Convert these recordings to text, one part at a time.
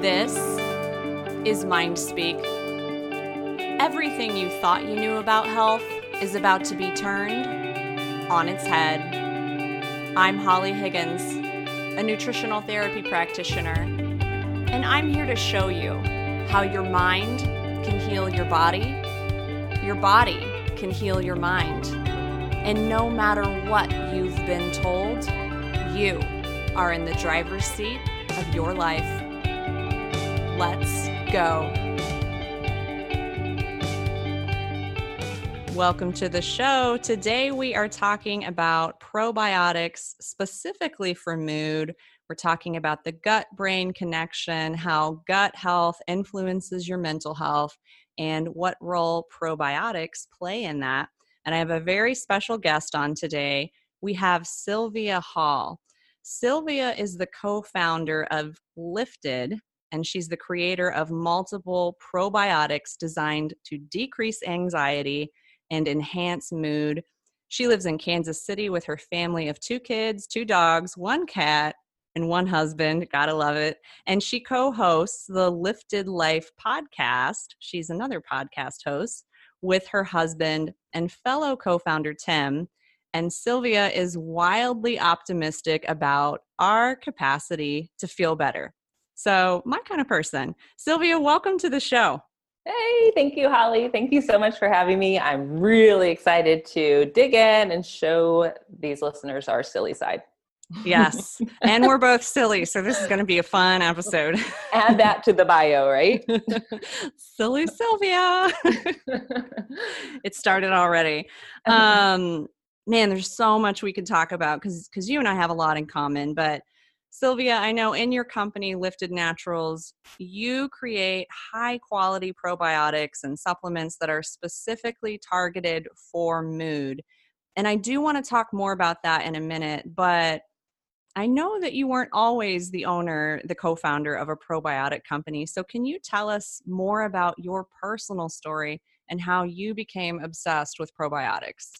This is Mind Speak. Everything you thought you knew about health is about to be turned on its head. I'm Holly Higgins, a nutritional therapy practitioner, and I'm here to show you how your mind can heal your body, your body can heal your mind. And no matter what you've been told, you are in the driver's seat of your life. Let's go. Welcome to the show. Today we are talking about probiotics specifically for mood. We're talking about the gut brain connection, how gut health influences your mental health, and what role probiotics play in that. And I have a very special guest on today. We have Sylvia Hall. Sylvia is the co founder of Lifted, and she's the creator of multiple probiotics designed to decrease anxiety and enhance mood. She lives in Kansas City with her family of two kids, two dogs, one cat, and one husband. Gotta love it. And she co hosts the Lifted Life podcast. She's another podcast host with her husband and fellow co founder Tim. And Sylvia is wildly optimistic about our capacity to feel better. So, my kind of person. Sylvia, welcome to the show. Hey, thank you, Holly. Thank you so much for having me. I'm really excited to dig in and show these listeners our silly side. Yes. and we're both silly. So this is going to be a fun episode. Add that to the bio, right? silly Sylvia. it started already. Um, man, there's so much we could talk about because because you and I have a lot in common. But Sylvia, I know in your company, Lifted Naturals, you create high quality probiotics and supplements that are specifically targeted for mood. And I do want to talk more about that in a minute, but I know that you weren't always the owner, the co founder of a probiotic company. So, can you tell us more about your personal story and how you became obsessed with probiotics?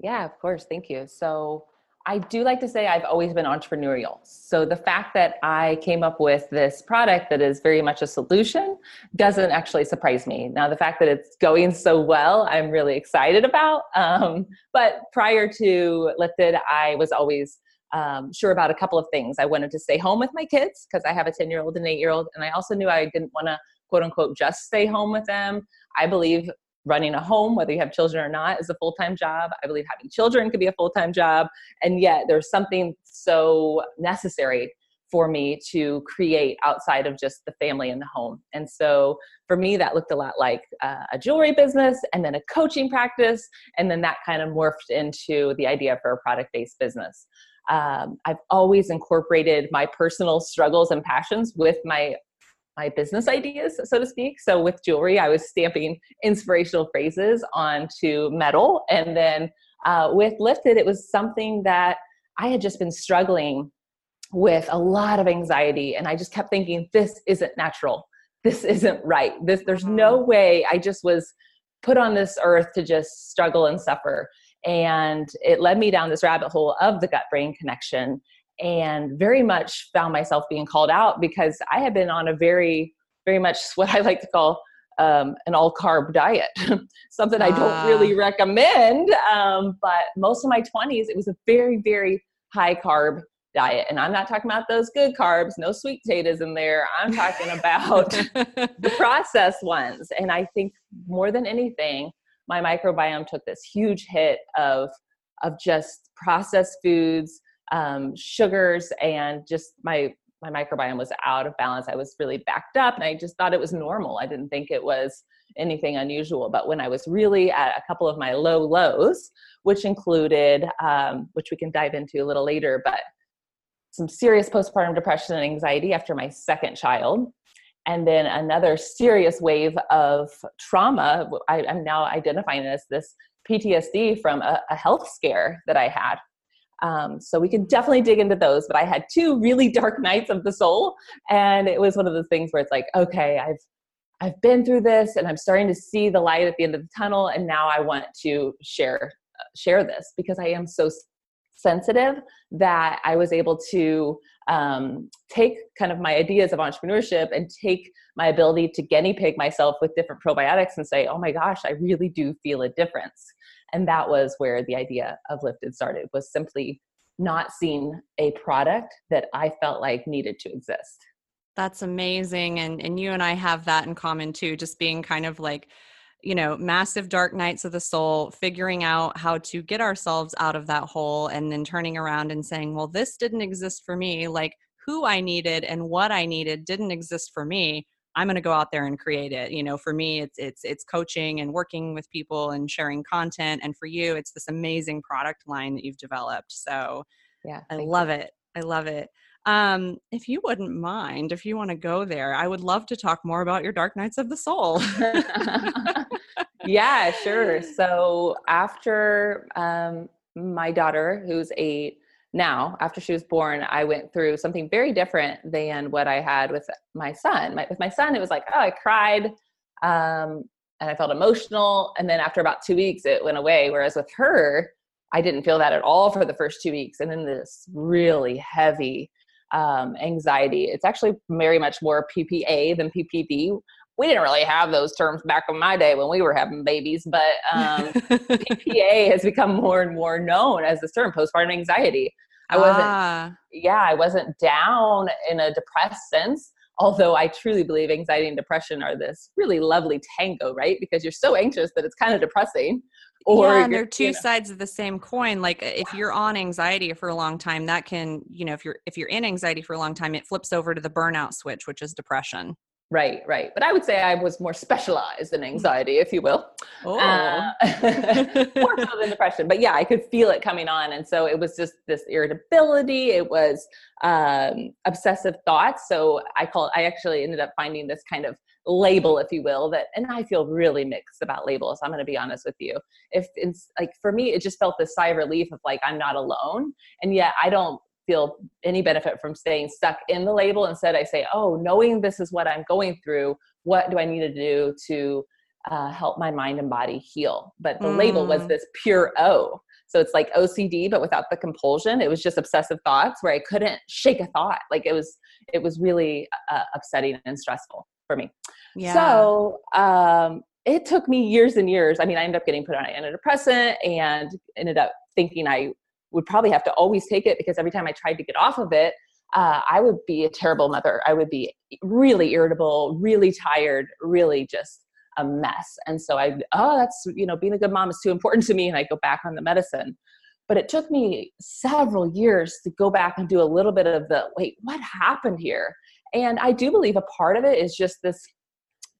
Yeah, of course. Thank you. So, I do like to say I've always been entrepreneurial. So, the fact that I came up with this product that is very much a solution doesn't actually surprise me. Now, the fact that it's going so well, I'm really excited about. Um, but prior to Lifted, I was always um, sure about a couple of things. I wanted to stay home with my kids because I have a 10 year old and 8 year old. And I also knew I didn't want to, quote unquote, just stay home with them. I believe running a home, whether you have children or not, is a full time job. I believe having children could be a full time job. And yet there's something so necessary for me to create outside of just the family and the home. And so for me, that looked a lot like uh, a jewelry business and then a coaching practice. And then that kind of morphed into the idea for a product based business. Um, I've always incorporated my personal struggles and passions with my my business ideas, so to speak. So with jewelry, I was stamping inspirational phrases onto metal, and then uh, with Lifted, it was something that I had just been struggling with a lot of anxiety, and I just kept thinking, this isn't natural. This isn't right. This there's no mm-hmm. way. I just was put on this earth to just struggle and suffer and it led me down this rabbit hole of the gut brain connection and very much found myself being called out because I had been on a very, very much what I like to call um, an all carb diet, something. I don't really ah. recommend. Um, but most of my 20s, it was a very, very high carb diet. And I'm not talking about those good carbs, no sweet potatoes in there. I'm talking about the processed ones. And I think more than anything, my microbiome took this huge hit of of just processed foods, um, sugars, and just my my microbiome was out of balance. I was really backed up, and I just thought it was normal. I didn't think it was anything unusual. But when I was really at a couple of my low lows, which included, um, which we can dive into a little later, but some serious postpartum depression and anxiety after my second child, and then another serious wave of trauma. I, am now identifying as this PTSD from a, a health scare that I had. Um, so we can definitely dig into those. But I had two really dark nights of the soul, and it was one of those things where it's like, okay, I've I've been through this, and I'm starting to see the light at the end of the tunnel, and now I want to share share this because I am so sensitive that I was able to um, take kind of my ideas of entrepreneurship and take my ability to guinea pig myself with different probiotics and say, oh my gosh, I really do feel a difference. And that was where the idea of Lifted started, was simply not seeing a product that I felt like needed to exist. That's amazing. And and you and I have that in common too, just being kind of like you know, massive dark nights of the soul, figuring out how to get ourselves out of that hole and then turning around and saying, well, this didn't exist for me. Like who I needed and what I needed didn't exist for me. I'm going to go out there and create it. You know, for me, it's it's it's coaching and working with people and sharing content, and for you, it's this amazing product line that you've developed. So, yeah, I love you. it. I love it. Um, if you wouldn't mind, if you want to go there, I would love to talk more about your Dark Nights of the Soul. yeah, sure. So after um, my daughter, who's eight now, after she was born, I went through something very different than what I had with my son. My, with my son, it was like, oh, I cried um, and I felt emotional. And then after about two weeks, it went away. Whereas with her, I didn't feel that at all for the first two weeks. And then this really heavy um, anxiety. It's actually very much more PPA than PPD. We didn't really have those terms back in my day when we were having babies, but um, PPA has become more and more known as the term postpartum anxiety. I wasn't, ah. yeah, I wasn't down in a depressed sense. Although I truly believe anxiety and depression are this really lovely tango, right? Because you're so anxious that it's kind of depressing or yeah, and they're two you know. sides of the same coin like if you're on anxiety for a long time that can you know if you're if you're in anxiety for a long time it flips over to the burnout switch which is depression Right, right. But I would say I was more specialized in mm. anxiety, if you will. Oh. Uh, more so than depression. But yeah, I could feel it coming on. And so it was just this irritability. It was um, obsessive thoughts. So I call I actually ended up finding this kind of label, if you will, that, and I feel really mixed about labels. I'm going to be honest with you. If it's like, for me, it just felt this sigh of relief of like, I'm not alone. And yet I don't feel any benefit from staying stuck in the label. Instead, I say, oh, knowing this is what I'm going through, what do I need to do to uh, help my mind and body heal? But the mm. label was mm. this pure O. So it's like OCD, but without the compulsion. It was just obsessive thoughts where I couldn't shake a thought. Like it was, it was really uh, upsetting and stressful for me. Yeah. So um, it took me years and years. I mean, I ended up getting put on an antidepressant and ended up thinking I would probably have to always take it because every time I tried to get off of it, uh, I would be a terrible mother. I would be really irritable, really tired, really just a mess. And so I, oh, that's, you know, being a good mom is too important to me. And I go back on the medicine. But it took me several years to go back and do a little bit of the wait, what happened here? And I do believe a part of it is just this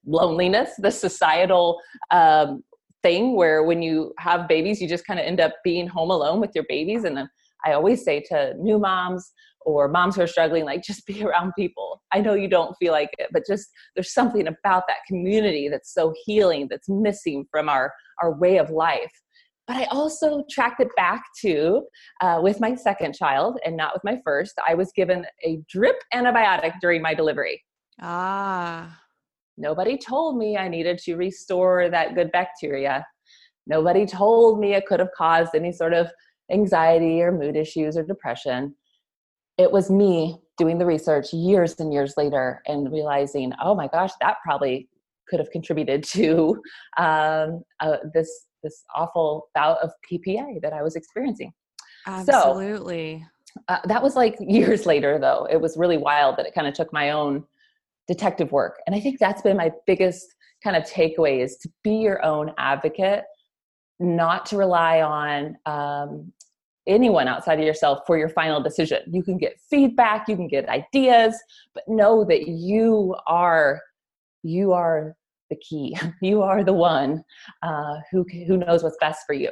loneliness, the societal um, thing where when you have babies, you just kind of end up being home alone with your babies. And I always say to new moms or moms who are struggling, like just be around people. I know you don't feel like it, but just there's something about that community that's so healing that's missing from our our way of life. But I also tracked it back to uh, with my second child and not with my first. I was given a drip antibiotic during my delivery. Ah. Nobody told me I needed to restore that good bacteria. Nobody told me it could have caused any sort of anxiety or mood issues or depression. It was me doing the research years and years later and realizing, oh my gosh, that probably could have contributed to um, uh, this this awful bout of PPA that I was experiencing. Absolutely. So, uh, that was like years later, though. It was really wild that it kind of took my own detective work. And I think that's been my biggest kind of takeaway is to be your own advocate, not to rely on um, anyone outside of yourself for your final decision. You can get feedback, you can get ideas, but know that you are you are the key. You are the one uh, who who knows what's best for you.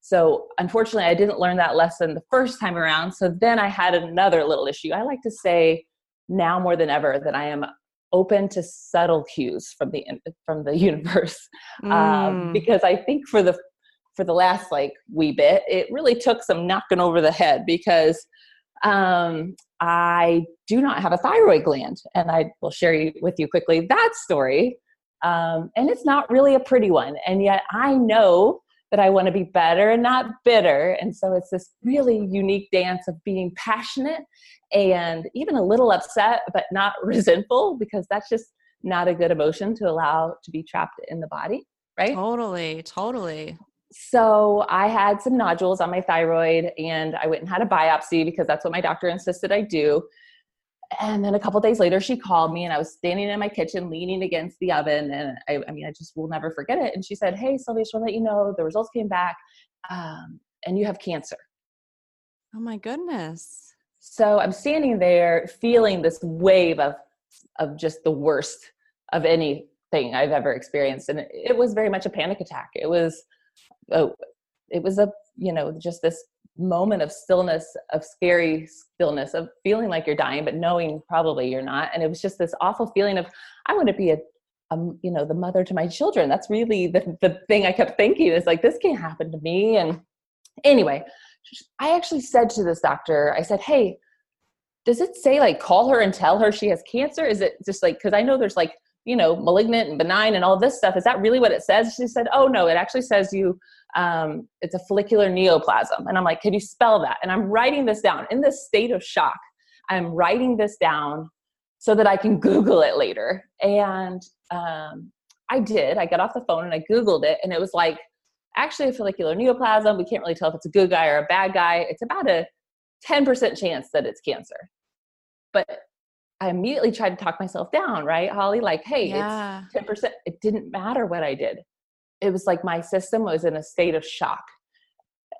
So unfortunately, I didn't learn that lesson the first time around. So then I had another little issue. I like to say now more than ever that I am open to subtle cues from the from the universe um, mm. um, because I think for the for the last like wee bit it really took some knocking over the head because um, I do not have a thyroid gland and I will share with you quickly that story um, and it's not really a pretty one and yet I know that I want to be better and not bitter. And so it's this really unique dance of being passionate and even a little upset, but not resentful, because that's just not a good emotion to allow to be trapped in the body, right? Totally, totally. So I had some nodules on my thyroid and I went and had a biopsy because that's what my doctor insisted I do. And then a couple days later, she called me and I was standing in my kitchen leaning against the oven. And I, I mean, I just will never forget it. And she said, Hey, Sylvia, just want to let you know the results came back um, and you have cancer. Oh my goodness. So I'm standing there feeling this wave of, of just the worst of anything I've ever experienced. And it was very much a panic attack. It was, oh, it was a, you know, just this moment of stillness, of scary stillness, of feeling like you're dying, but knowing probably you're not. And it was just this awful feeling of, I want to be a, a you know, the mother to my children. That's really the, the thing I kept thinking is like, this can't happen to me. And anyway, I actually said to this doctor, I said, hey, does it say like call her and tell her she has cancer? Is it just like, because I know there's like, you know, malignant and benign and all this stuff. Is that really what it says? She said, oh no, it actually says you um, it's a follicular neoplasm. And I'm like, can you spell that? And I'm writing this down in this state of shock. I'm writing this down so that I can Google it later. And um, I did. I got off the phone and I Googled it, and it was like, actually, a follicular neoplasm. We can't really tell if it's a good guy or a bad guy. It's about a 10% chance that it's cancer. But I immediately tried to talk myself down, right, Holly? Like, hey, yeah. it's 10%. It didn't matter what I did it was like my system was in a state of shock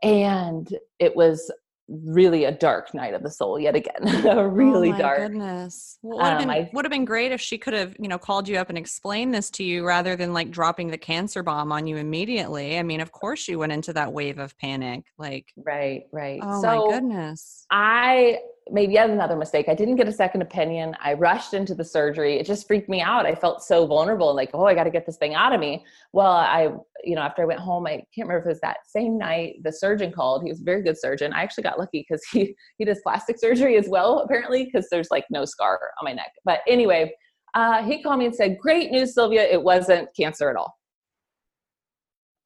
and it was really a dark night of the soul yet again a really oh dark goodness well, would, have um, been, would have been great if she could have you know called you up and explained this to you rather than like dropping the cancer bomb on you immediately i mean of course you went into that wave of panic like right right oh so my goodness i made yet another mistake. I didn't get a second opinion. I rushed into the surgery. It just freaked me out. I felt so vulnerable and like, oh, I got to get this thing out of me. Well, I, you know, after I went home, I can't remember if it was that same night, the surgeon called. He was a very good surgeon. I actually got lucky because he, he does plastic surgery as well, apparently, because there's like no scar on my neck. But anyway, uh, he called me and said, great news, Sylvia. It wasn't cancer at all.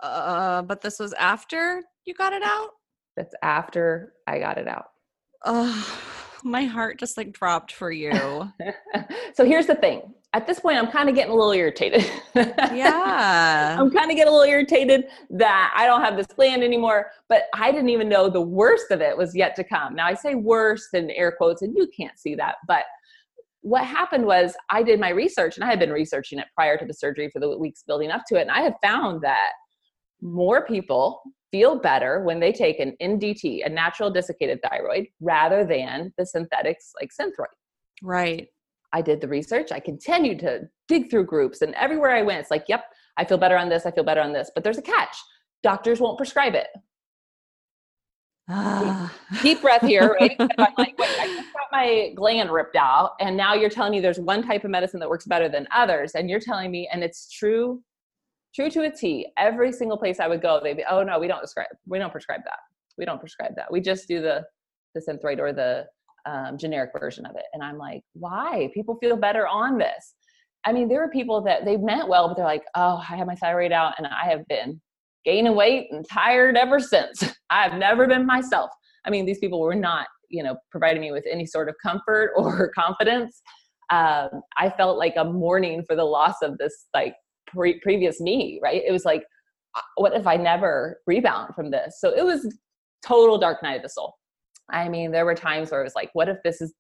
Uh, but this was after you got it out? That's after I got it out. Oh, my heart just like dropped for you. so here's the thing. At this point, I'm kind of getting a little irritated. yeah. I'm kind of getting a little irritated that I don't have this plan anymore, but I didn't even know the worst of it was yet to come. Now, I say worst in air quotes, and you can't see that, but what happened was I did my research and I had been researching it prior to the surgery for the weeks building up to it. And I had found that more people feel better when they take an NDT, a natural desiccated thyroid, rather than the synthetics like Synthroid. Right. I did the research. I continued to dig through groups, and everywhere I went, it's like, yep, I feel better on this. I feel better on this. But there's a catch. Doctors won't prescribe it. Ah. Deep breath here, right? I'm like, wait, I just got my gland ripped out, and now you're telling me there's one type of medicine that works better than others, and you're telling me, and it's true true to a T. Every single place I would go, they'd be, oh no, we don't prescribe, we don't prescribe that. We don't prescribe that. We just do the the synthroid or the um, generic version of it. And I'm like, why? People feel better on this. I mean, there are people that they meant well, but they're like, oh, I have my thyroid out and I have been gaining weight and tired ever since. I've never been myself. I mean, these people were not, you know, providing me with any sort of comfort or confidence. Um, I felt like a mourning for the loss of this like pre- previous me, right? It was like, what if I never rebound from this? So it was total dark night of the soul. I mean, there were times where it was like, what if this is,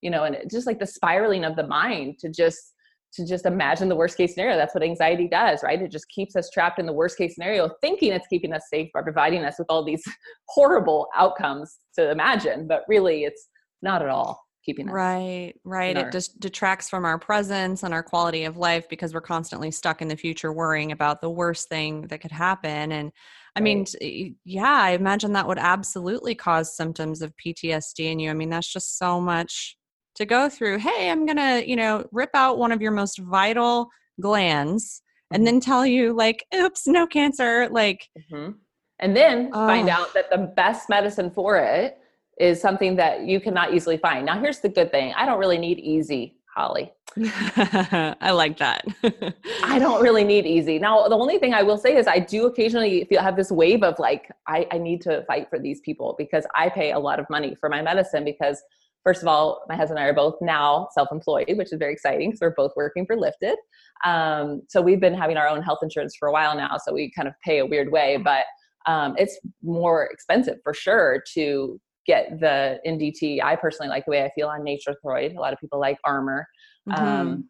you know, and just like the spiraling of the mind to just to just imagine the worst case scenario. That's what anxiety does, right? It just keeps us trapped in the worst case scenario, thinking it's keeping us safe by providing us with all these horrible outcomes to imagine, but really it's not at all keeping us right right it just detracts from our presence and our quality of life because we're constantly stuck in the future worrying about the worst thing that could happen and i right. mean yeah i imagine that would absolutely cause symptoms of ptsd in you i mean that's just so much to go through hey i'm gonna you know rip out one of your most vital glands and mm-hmm. then tell you like oops no cancer like mm-hmm. and then oh. find out that the best medicine for it is something that you cannot easily find. Now, here's the good thing I don't really need easy. Holly. I like that. I don't really need easy. Now, the only thing I will say is I do occasionally feel have this wave of like, I, I need to fight for these people because I pay a lot of money for my medicine because first of all, my husband and I are both now self-employed, which is very exciting because we're both working for Lifted. Um, so we've been having our own health insurance for a while now. So we kind of pay a weird way, but um, it's more expensive for sure to get the NDT. I personally like the way I feel on Nature Throid. A lot of people like Armour. Mm-hmm. Um,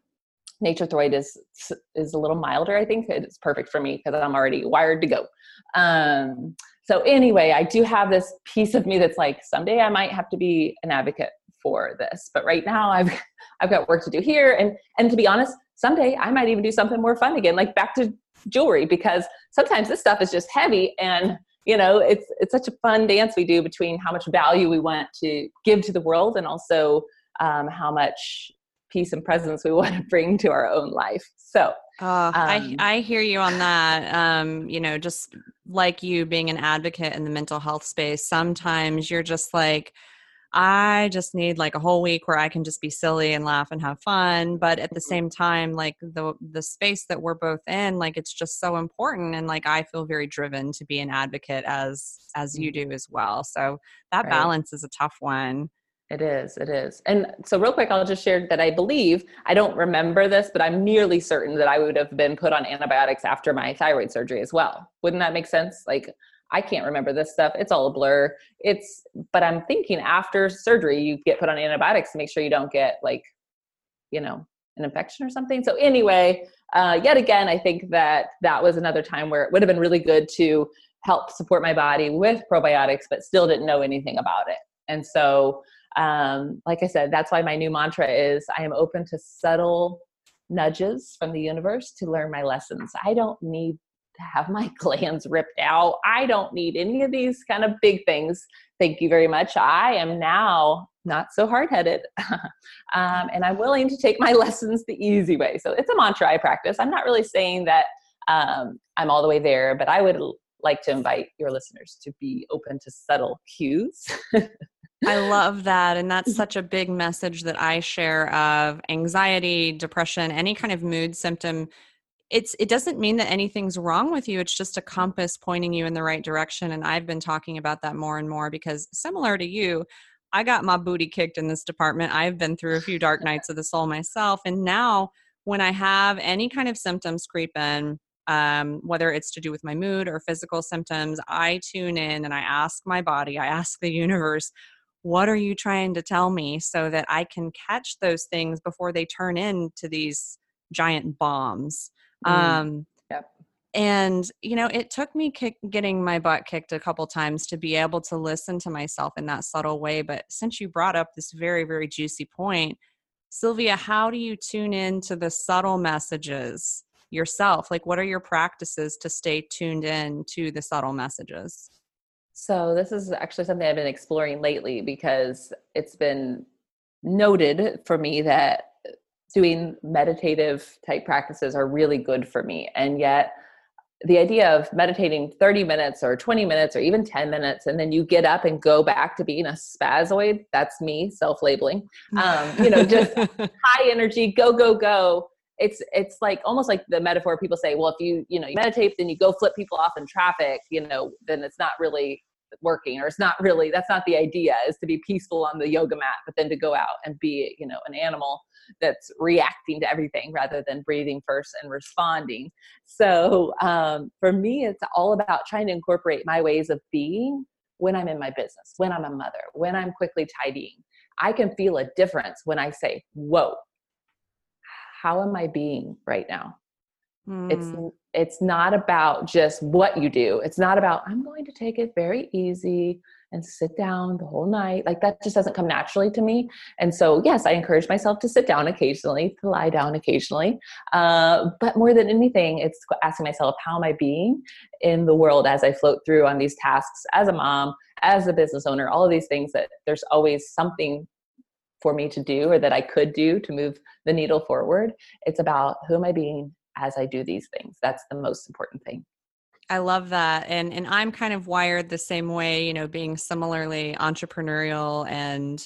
Nature Throid is is a little milder. I think it's perfect for me because I'm already wired to go. Um, so anyway, I do have this piece of me that's like someday I might have to be an advocate for this, but right now I've I've got work to do here, and and to be honest, someday I might even do something more fun again, like back to jewelry because sometimes this stuff is just heavy and you know it's it's such a fun dance we do between how much value we want to give to the world and also um, how much peace and presence we want to bring to our own life. So uh, um, I, I hear you on that. Um, you know just like you being an advocate in the mental health space sometimes you're just like I just need like a whole week where I can just be silly and laugh and have fun. But at the mm-hmm. same time, like the the space that we're both in, like it's just so important. And like I feel very driven to be an advocate as as you mm-hmm. do as well. So that right. balance is a tough one. It is, it is. And so real quick, I'll just share that I believe, I don't remember this, but I'm nearly certain that I would have been put on antibiotics after my thyroid surgery as well. Wouldn't that make sense? Like I can't remember this stuff. It's all a blur. It's, but I'm thinking after surgery, you get put on antibiotics to make sure you don't get like, you know, an infection or something. So anyway, uh, yet again, I think that that was another time where it would have been really good to help support my body with probiotics, but still didn't know anything about it. And so, um, like I said, that's why my new mantra is I am open to subtle nudges from the universe to learn my lessons. I don't need have my glands ripped out. I don't need any of these kind of big things. Thank you very much. I am now not so hard headed um, and I'm willing to take my lessons the easy way. So it's a mantra I practice. I'm not really saying that um, I'm all the way there, but I would like to invite your listeners to be open to subtle cues. I love that. And that's such a big message that I share of anxiety, depression, any kind of mood symptom it's it doesn't mean that anything's wrong with you. It's just a compass pointing you in the right direction and i've been talking about that more and more because similar to you i got my booty kicked in this department. I've been through a few dark nights of the soul myself and now when i have any kind of symptoms creep in um, whether it's to do with my mood or physical symptoms i tune in and i ask my body i ask the universe what are you trying to tell me so that i can catch those things before they turn into these giant bombs. Um, yep. And, you know, it took me kick, getting my butt kicked a couple times to be able to listen to myself in that subtle way. But since you brought up this very, very juicy point, Sylvia, how do you tune in to the subtle messages yourself? Like, what are your practices to stay tuned in to the subtle messages? So, this is actually something I've been exploring lately because it's been noted for me that doing meditative type practices are really good for me. And yet, the idea of meditating 30 minutes or 20 minutes or even 10 minutes and then you get up and go back to being a spazoid that's me self-labeling um, you know just high energy go go go it's it's like almost like the metaphor people say well if you you know you meditate then you go flip people off in traffic you know then it's not really working or it's not really that's not the idea is to be peaceful on the yoga mat but then to go out and be you know an animal that's reacting to everything rather than breathing first and responding. So um, for me it's all about trying to incorporate my ways of being when i'm in my business when i'm a mother when i'm quickly tidying. I can feel a difference when i say whoa how am i being right now Mm. It's it's not about just what you do. It's not about I'm going to take it very easy and sit down the whole night. Like that just doesn't come naturally to me. And so, yes, I encourage myself to sit down occasionally, to lie down occasionally. Uh, but more than anything, it's asking myself, how am I being in the world as I float through on these tasks as a mom, as a business owner, all of these things that there's always something for me to do or that I could do to move the needle forward. It's about who am I being as I do these things. That's the most important thing. I love that. And and I'm kind of wired the same way, you know, being similarly entrepreneurial and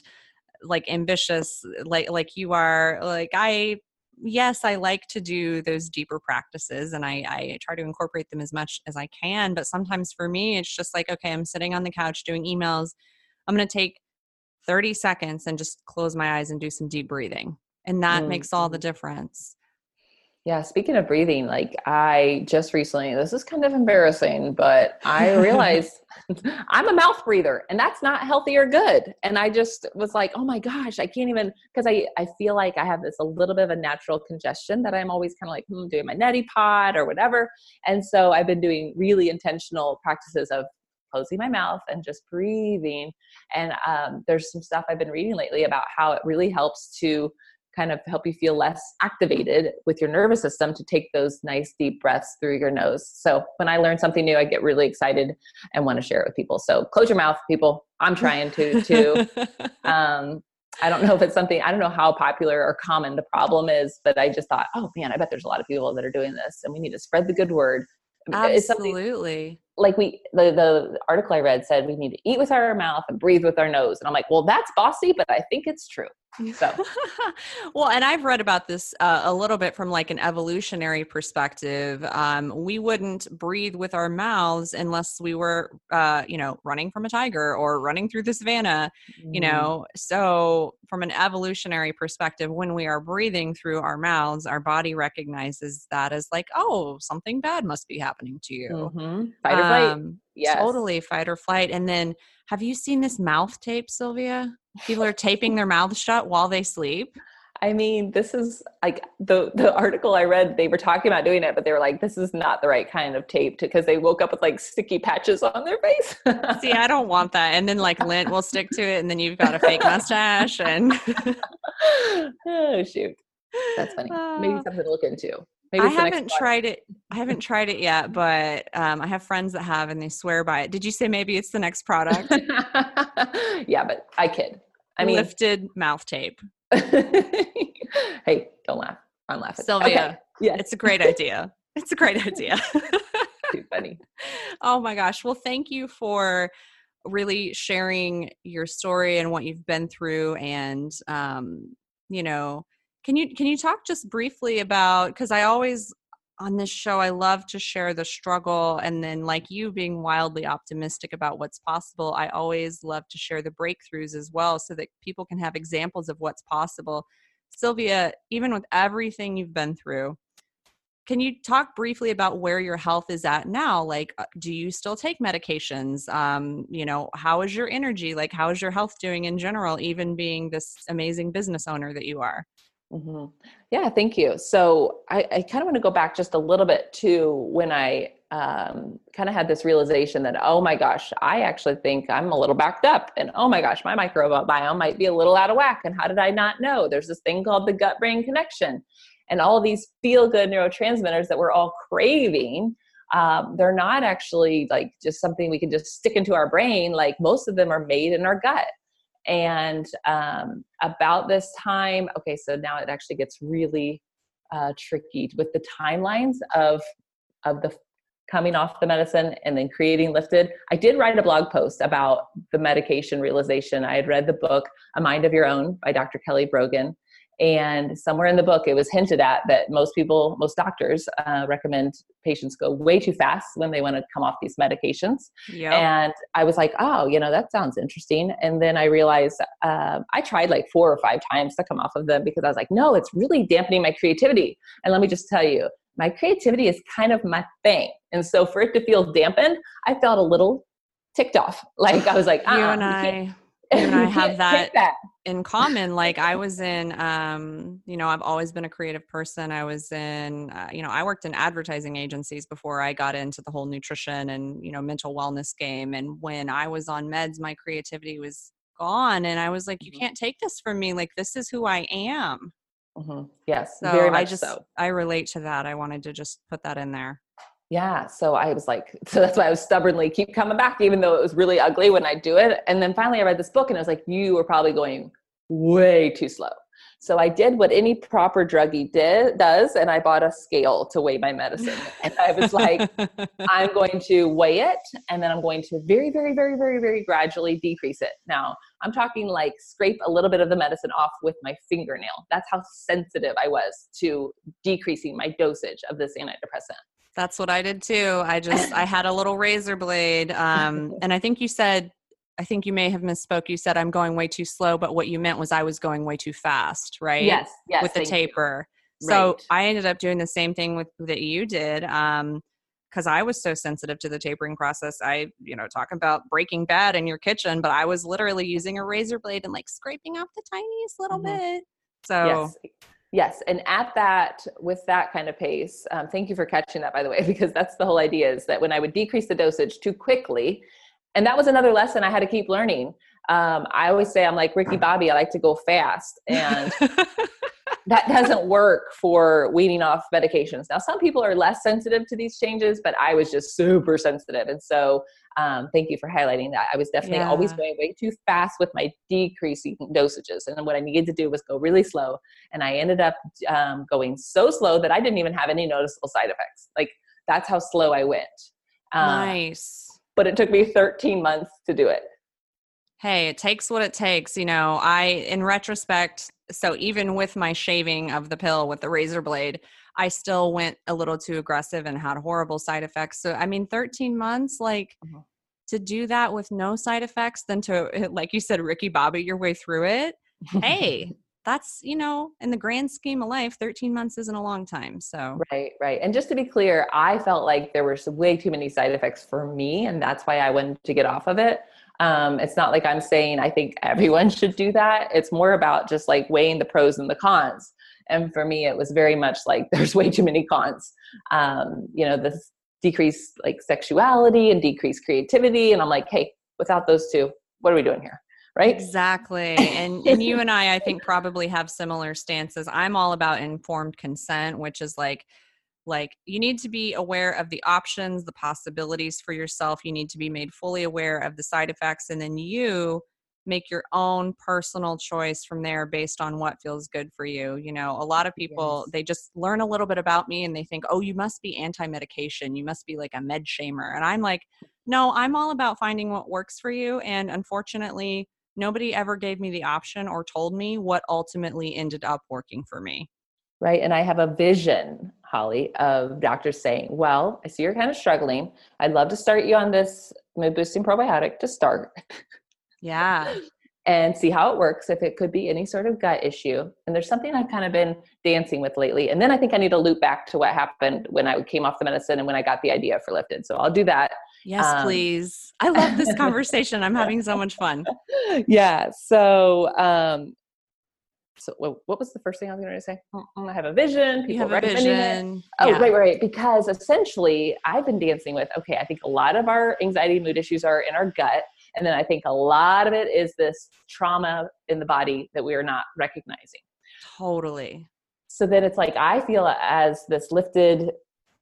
like ambitious like like you are like i yes i like to do those deeper practices and I, I try to incorporate them as much as i can but sometimes for me it's just like okay i'm sitting on the couch doing emails i'm going to take 30 seconds and just close my eyes and do some deep breathing and that mm-hmm. makes all the difference yeah, speaking of breathing, like I just recently, this is kind of embarrassing, but I realized I'm a mouth breather and that's not healthy or good. And I just was like, oh my gosh, I can't even, because I, I feel like I have this a little bit of a natural congestion that I'm always kind of like hmm, doing my neti pot or whatever. And so I've been doing really intentional practices of closing my mouth and just breathing. And um, there's some stuff I've been reading lately about how it really helps to kind of help you feel less activated with your nervous system to take those nice deep breaths through your nose. So when I learn something new, I get really excited and want to share it with people. So close your mouth, people. I'm trying to too. um, I don't know if it's something, I don't know how popular or common the problem is, but I just thought, oh man, I bet there's a lot of people that are doing this and we need to spread the good word. Absolutely. Like we, the, the article I read said we need to eat with our mouth and breathe with our nose. And I'm like, well, that's bossy, but I think it's true. So, well, and I've read about this uh, a little bit from like an evolutionary perspective. Um, we wouldn't breathe with our mouths unless we were, uh, you know, running from a tiger or running through the savannah, mm. you know. So, from an evolutionary perspective, when we are breathing through our mouths, our body recognizes that as like, oh, something bad must be happening to you. Mm-hmm. Fight or flight. Um, yes. Totally fight or flight. And then, have you seen this mouth tape, Sylvia? People are taping their mouths shut while they sleep. I mean, this is like the the article I read. They were talking about doing it, but they were like, "This is not the right kind of tape," because they woke up with like sticky patches on their face. See, I don't want that. And then like lint will stick to it, and then you've got a fake mustache. And oh shoot, that's funny. Maybe uh, something to look into. Maybe I haven't tried it. I haven't tried it yet, but um, I have friends that have, and they swear by it. Did you say maybe it's the next product? yeah, but I kid. I mean, lifted mouth tape. hey, don't laugh. I'm laughing. Sylvia, okay. yeah, it's a great idea. It's a great idea. Too funny. Oh my gosh. Well, thank you for really sharing your story and what you've been through and um, you know can you can you talk just briefly about because I always on this show I love to share the struggle and then like you being wildly optimistic about what's possible, I always love to share the breakthroughs as well so that people can have examples of what's possible. Sylvia, even with everything you've been through, can you talk briefly about where your health is at now? Like uh, do you still take medications? Um, you know how is your energy? Like how is your health doing in general even being this amazing business owner that you are Mm-hmm. Yeah, thank you. So I, I kind of want to go back just a little bit to when I um, kind of had this realization that, oh my gosh, I actually think I'm a little backed up. And oh my gosh, my microbiome might be a little out of whack. And how did I not know? There's this thing called the gut brain connection. And all these feel good neurotransmitters that we're all craving. Um, they're not actually like just something we can just stick into our brain. Like most of them are made in our gut. And um, about this time, okay, so now it actually gets really uh, tricky with the timelines of of the coming off the medicine and then creating lifted. I did write a blog post about the medication realization. I had read the book a mind of your own by dr kelly brogan and somewhere in the book, it was hinted at that most people, most doctors uh, recommend patients go way too fast when they want to come off these medications. Yep. And I was like, oh, you know, that sounds interesting. And then I realized uh, I tried like four or five times to come off of them because I was like, no, it's really dampening my creativity. And let me just tell you, my creativity is kind of my thing. And so for it to feel dampened, I felt a little ticked off. Like I was like, uh-uh, you and I and I have that, that, in common. Like I was in, um, you know, I've always been a creative person. I was in, uh, you know, I worked in advertising agencies before I got into the whole nutrition and you know mental wellness game. And when I was on meds, my creativity was gone, and I was like, you mm-hmm. can't take this from me. Like this is who I am. Mm-hmm. Yes, so very much I just so. I relate to that. I wanted to just put that in there yeah so i was like so that's why i was stubbornly keep coming back even though it was really ugly when i do it and then finally i read this book and i was like you were probably going way too slow So I did what any proper druggie did does, and I bought a scale to weigh my medicine. and I was like, I'm going to weigh it, and then I'm going to very, very, very, very, very gradually decrease it. Now I'm talking like scrape a little bit of the medicine off with my fingernail. That's how sensitive I was to decreasing my dosage of this antidepressant. That's what I did too. I just I had a little razor blade, um, and I think you said I think you may have misspoke. You said I'm going way too slow, but what you meant was I was going way too fast, right? Yes, yes. With the taper. You. So right. I ended up doing the same thing with that you did. Um, because I was so sensitive to the tapering process. I, you know, talk about breaking bad in your kitchen, but I was literally using a razor blade and like scraping off the tiniest little mm-hmm. bit. So yes. Yes, and at that, with that kind of pace, um, thank you for catching that, by the way, because that's the whole idea is that when I would decrease the dosage too quickly, and that was another lesson I had to keep learning. Um, I always say I'm like Ricky Bobby. I like to go fast, and that doesn't work for weaning off medications. Now, some people are less sensitive to these changes, but I was just super sensitive, and so um, thank you for highlighting that. I was definitely yeah. always going way too fast with my decreasing dosages, and what I needed to do was go really slow. And I ended up um, going so slow that I didn't even have any noticeable side effects. Like that's how slow I went. Um, nice but it took me 13 months to do it. Hey, it takes what it takes. You know, I, in retrospect, so even with my shaving of the pill with the razor blade, I still went a little too aggressive and had horrible side effects. So, I mean, 13 months, like, uh-huh. to do that with no side effects, than to, like you said, Ricky Bobby your way through it. hey, that's you know in the grand scheme of life 13 months isn't a long time so right right and just to be clear i felt like there were way too many side effects for me and that's why i wanted to get off of it um, it's not like i'm saying i think everyone should do that it's more about just like weighing the pros and the cons and for me it was very much like there's way too many cons um, you know this decreased like sexuality and decreased creativity and i'm like hey without those two what are we doing here right? Exactly. And, and you and I, I think, probably have similar stances. I'm all about informed consent, which is like, like you need to be aware of the options the possibilities for yourself you need to be made fully aware of the side effects and then you make your own personal choice from there based on what feels good for you you know a lot of people yes. they just learn a little bit about me and they think oh you must be anti-medication you must be like a med shamer and i'm like no i'm all about finding what works for you and unfortunately nobody ever gave me the option or told me what ultimately ended up working for me. Right. And I have a vision, Holly, of doctors saying, Well, I see you're kind of struggling. I'd love to start you on this mood boosting probiotic to start. Yeah. and see how it works if it could be any sort of gut issue. And there's something I've kind of been dancing with lately. And then I think I need to loop back to what happened when I came off the medicine and when I got the idea for lifted. So I'll do that Yes, um, please. I love this conversation. I'm having so much fun. Yeah. So, um, so what was the first thing I was going to say? Mm, mm. I have a vision. People you have a vision. It. Oh, yeah. right, right. Because essentially, I've been dancing with. Okay, I think a lot of our anxiety, mood issues are in our gut, and then I think a lot of it is this trauma in the body that we are not recognizing. Totally. So then it's like I feel as this lifted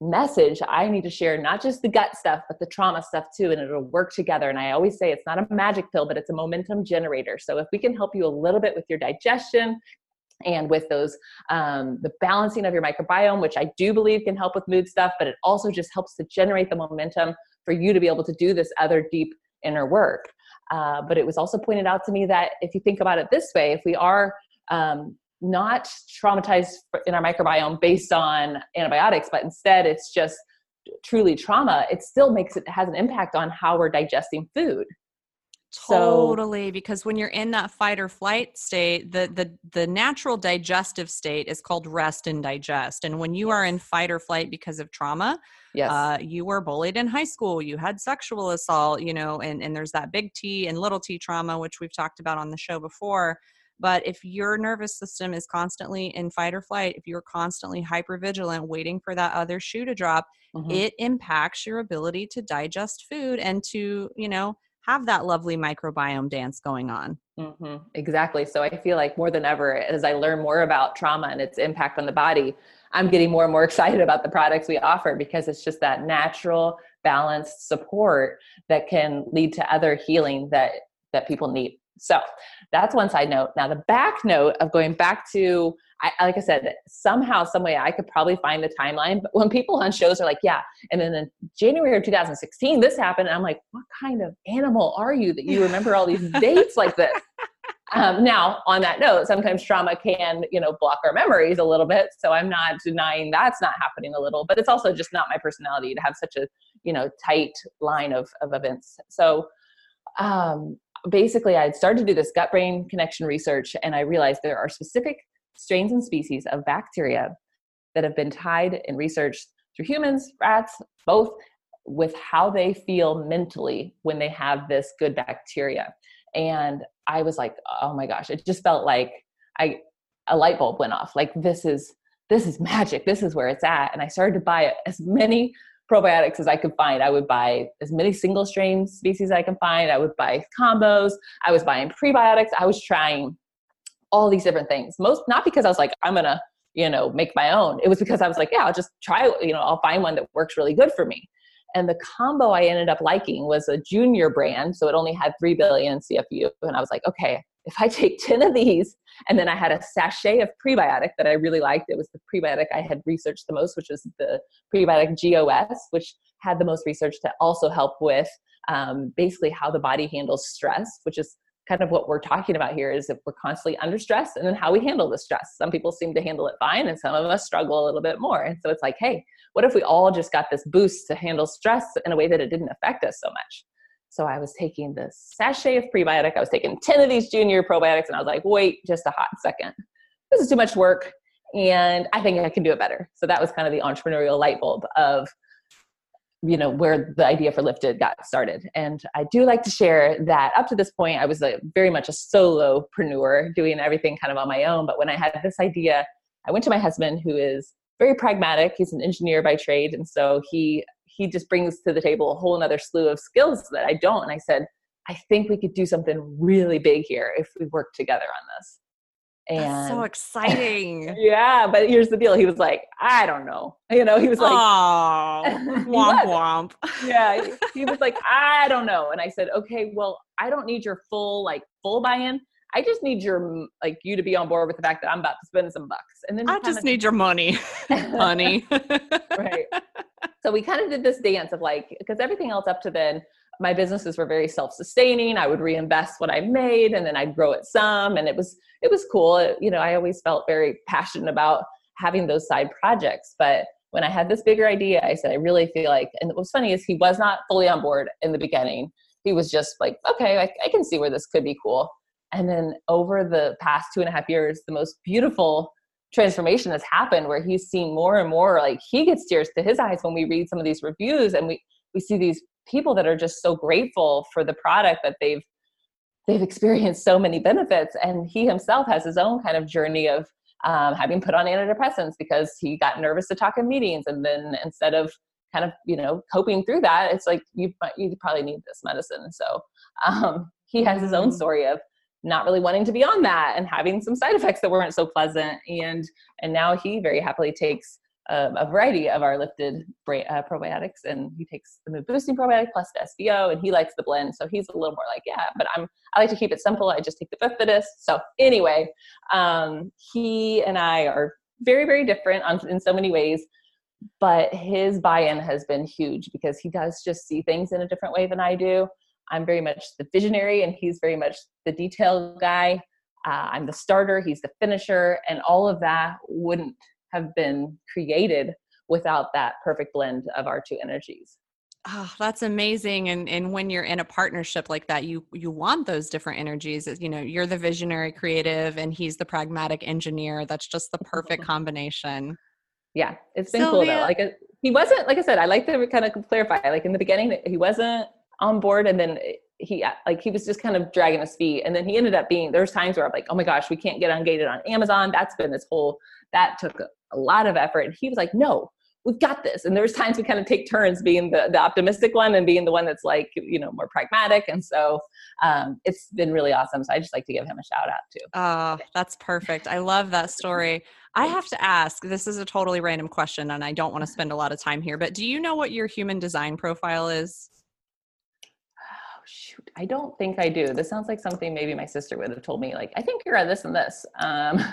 message i need to share not just the gut stuff but the trauma stuff too and it'll work together. And i always say it's not a magic pill but it's a momentum generator. So if we can help you a little bit with your digestion and with those um, the balancing of your microbiome which i do believe can help with mood stuff but it also just helps to generate the momentum for you to be able to do this other deep inner work. Uh, but it was also pointed out to me that if you think about it this way if we are um, not traumatized in our microbiome based on antibiotics, but instead it's just truly trauma, it still makes it has an impact on how we're digesting food. Totally, so, because when you're in that fight or flight state, the the the natural digestive state is called rest and digest. And when you are in fight or flight because of trauma, yes, uh, you were bullied in high school, you had sexual assault, you know, and and there's that big T and little T trauma, which we've talked about on the show before. But if your nervous system is constantly in fight or flight, if you're constantly hyper vigilant, waiting for that other shoe to drop, mm-hmm. it impacts your ability to digest food and to, you know, have that lovely microbiome dance going on. Mm-hmm. Exactly. So I feel like more than ever, as I learn more about trauma and its impact on the body, I'm getting more and more excited about the products we offer because it's just that natural, balanced support that can lead to other healing that that people need So that's one side note. Now the back note of going back to, I, like I said, somehow, some way, I could probably find the timeline. But when people on shows are like, "Yeah," and then in January of 2016, this happened, and I'm like, "What kind of animal are you that you remember all these dates like this?" Um, now, on that note, sometimes trauma can, you know, block our memories a little bit. So I'm not denying that's not happening a little, but it's also just not my personality to have such a, you know, tight line of, of events. So um, basically, I had started to do this gut brain connection research, and I realized there are specific strains and species of bacteria that have been tied and researched through humans, rats, both with how they feel mentally when they have this good bacteria. And i was like oh my gosh it just felt like i a light bulb went off like this is this is magic. This is where it's at. And i started to buy as many probiotics as i could find. I would buy as many single strain species i can find. I would buy combos. I was buying prebiotics. I was trying all these different things. Most not because i was like i'm gonna you know make my own. It was because i was like yeah i'll just try you know i'll find one that works really good for me and the combo I ended up liking was a junior brand. So it only had 3 billion CFU. And I was like, okay, if I take 10 of these, and then I had a sachet of prebiotic that I really liked. It was the prebiotic I had researched the most, which was the prebiotic GOS, which had the most research to also help with um, basically how the body handles stress, which is kind of what we're talking about here is if we're constantly under stress and then how we handle the stress. Some people seem to handle it fine and some of us struggle a little bit more. And so it's like, hey, what if we all just got this boost to handle stress in a way that it didn't affect us so much? So I was taking this sachet of prebiotic, I was taking 10 of these junior probiotics, and I was like, wait just a hot second. This is too much work, and I think I can do it better. So that was kind of the entrepreneurial light bulb of you know where the idea for lifted got started and i do like to share that up to this point i was a, very much a solopreneur doing everything kind of on my own but when i had this idea i went to my husband who is very pragmatic he's an engineer by trade and so he he just brings to the table a whole another slew of skills that i don't and i said i think we could do something really big here if we work together on this and That's so exciting. yeah, but here's the deal. He was like, I don't know. You know, he was like, Oh, womp womp. yeah, he was like, I don't know. And I said, Okay, well, I don't need your full like full buy-in. I just need your like you to be on board with the fact that I'm about to spend some bucks. And then I just need your money, honey. right. So we kind of did this dance of like because everything else up to then my businesses were very self-sustaining i would reinvest what i made and then i'd grow it some and it was it was cool it, you know i always felt very passionate about having those side projects but when i had this bigger idea i said i really feel like and what was funny is he was not fully on board in the beginning he was just like okay I, I can see where this could be cool and then over the past two and a half years the most beautiful transformation has happened where he's seen more and more like he gets tears to his eyes when we read some of these reviews and we we see these people that are just so grateful for the product that they've they've experienced so many benefits. And he himself has his own kind of journey of um, having put on antidepressants because he got nervous to talk in meetings. And then instead of kind of you know coping through that it's like you you probably need this medicine. So um, he has his own mm. story of not really wanting to be on that and having some side effects that weren't so pleasant and and now he very happily takes um, a variety of our lifted uh, probiotics, and he takes the mood boosting probiotic plus the SBO, and he likes the blend. So he's a little more like, yeah, but I'm I like to keep it simple. I just take the bifidus. So anyway, um, he and I are very very different on, in so many ways, but his buy-in has been huge because he does just see things in a different way than I do. I'm very much the visionary, and he's very much the detail guy. Uh, I'm the starter, he's the finisher, and all of that wouldn't have been created without that perfect blend of our two energies. Oh, that's amazing. And and when you're in a partnership like that, you you want those different energies. You know, you're the visionary creative and he's the pragmatic engineer. That's just the perfect combination. Yeah, it's been Sylvia. cool though. Like he wasn't like I said, I like to kind of clarify. Like in the beginning, he wasn't on board and then he like he was just kind of dragging his feet and then he ended up being there's times where i'm like oh my gosh we can't get ungated on amazon that's been this whole that took a lot of effort. And he was like, no, we've got this. And there's times we kind of take turns being the, the optimistic one and being the one that's like, you know, more pragmatic. And so um, it's been really awesome. So I just like to give him a shout out too. Oh, that's perfect. I love that story. I have to ask, this is a totally random question and I don't want to spend a lot of time here, but do you know what your human design profile is? Shoot, I don't think I do. This sounds like something maybe my sister would have told me. Like, I think you're on this and this. Um,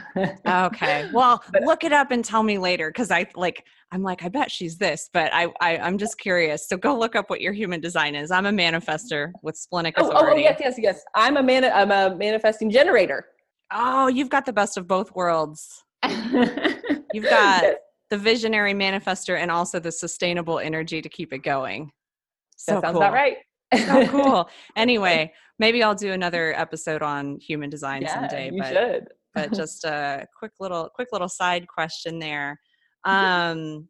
okay, well, but, look it up and tell me later because I like. I'm like, I bet she's this, but I, I I'm just curious. So go look up what your human design is. I'm a manifester with splenic oh, authority. Oh, oh yes, yes, yes. I'm a man. I'm a manifesting generator. Oh, you've got the best of both worlds. you've got yes. the visionary manifester and also the sustainable energy to keep it going. So that sounds cool. about right so cool. Anyway, maybe I'll do another episode on human design yeah, someday. You but, should. but just a quick little quick little side question there. Um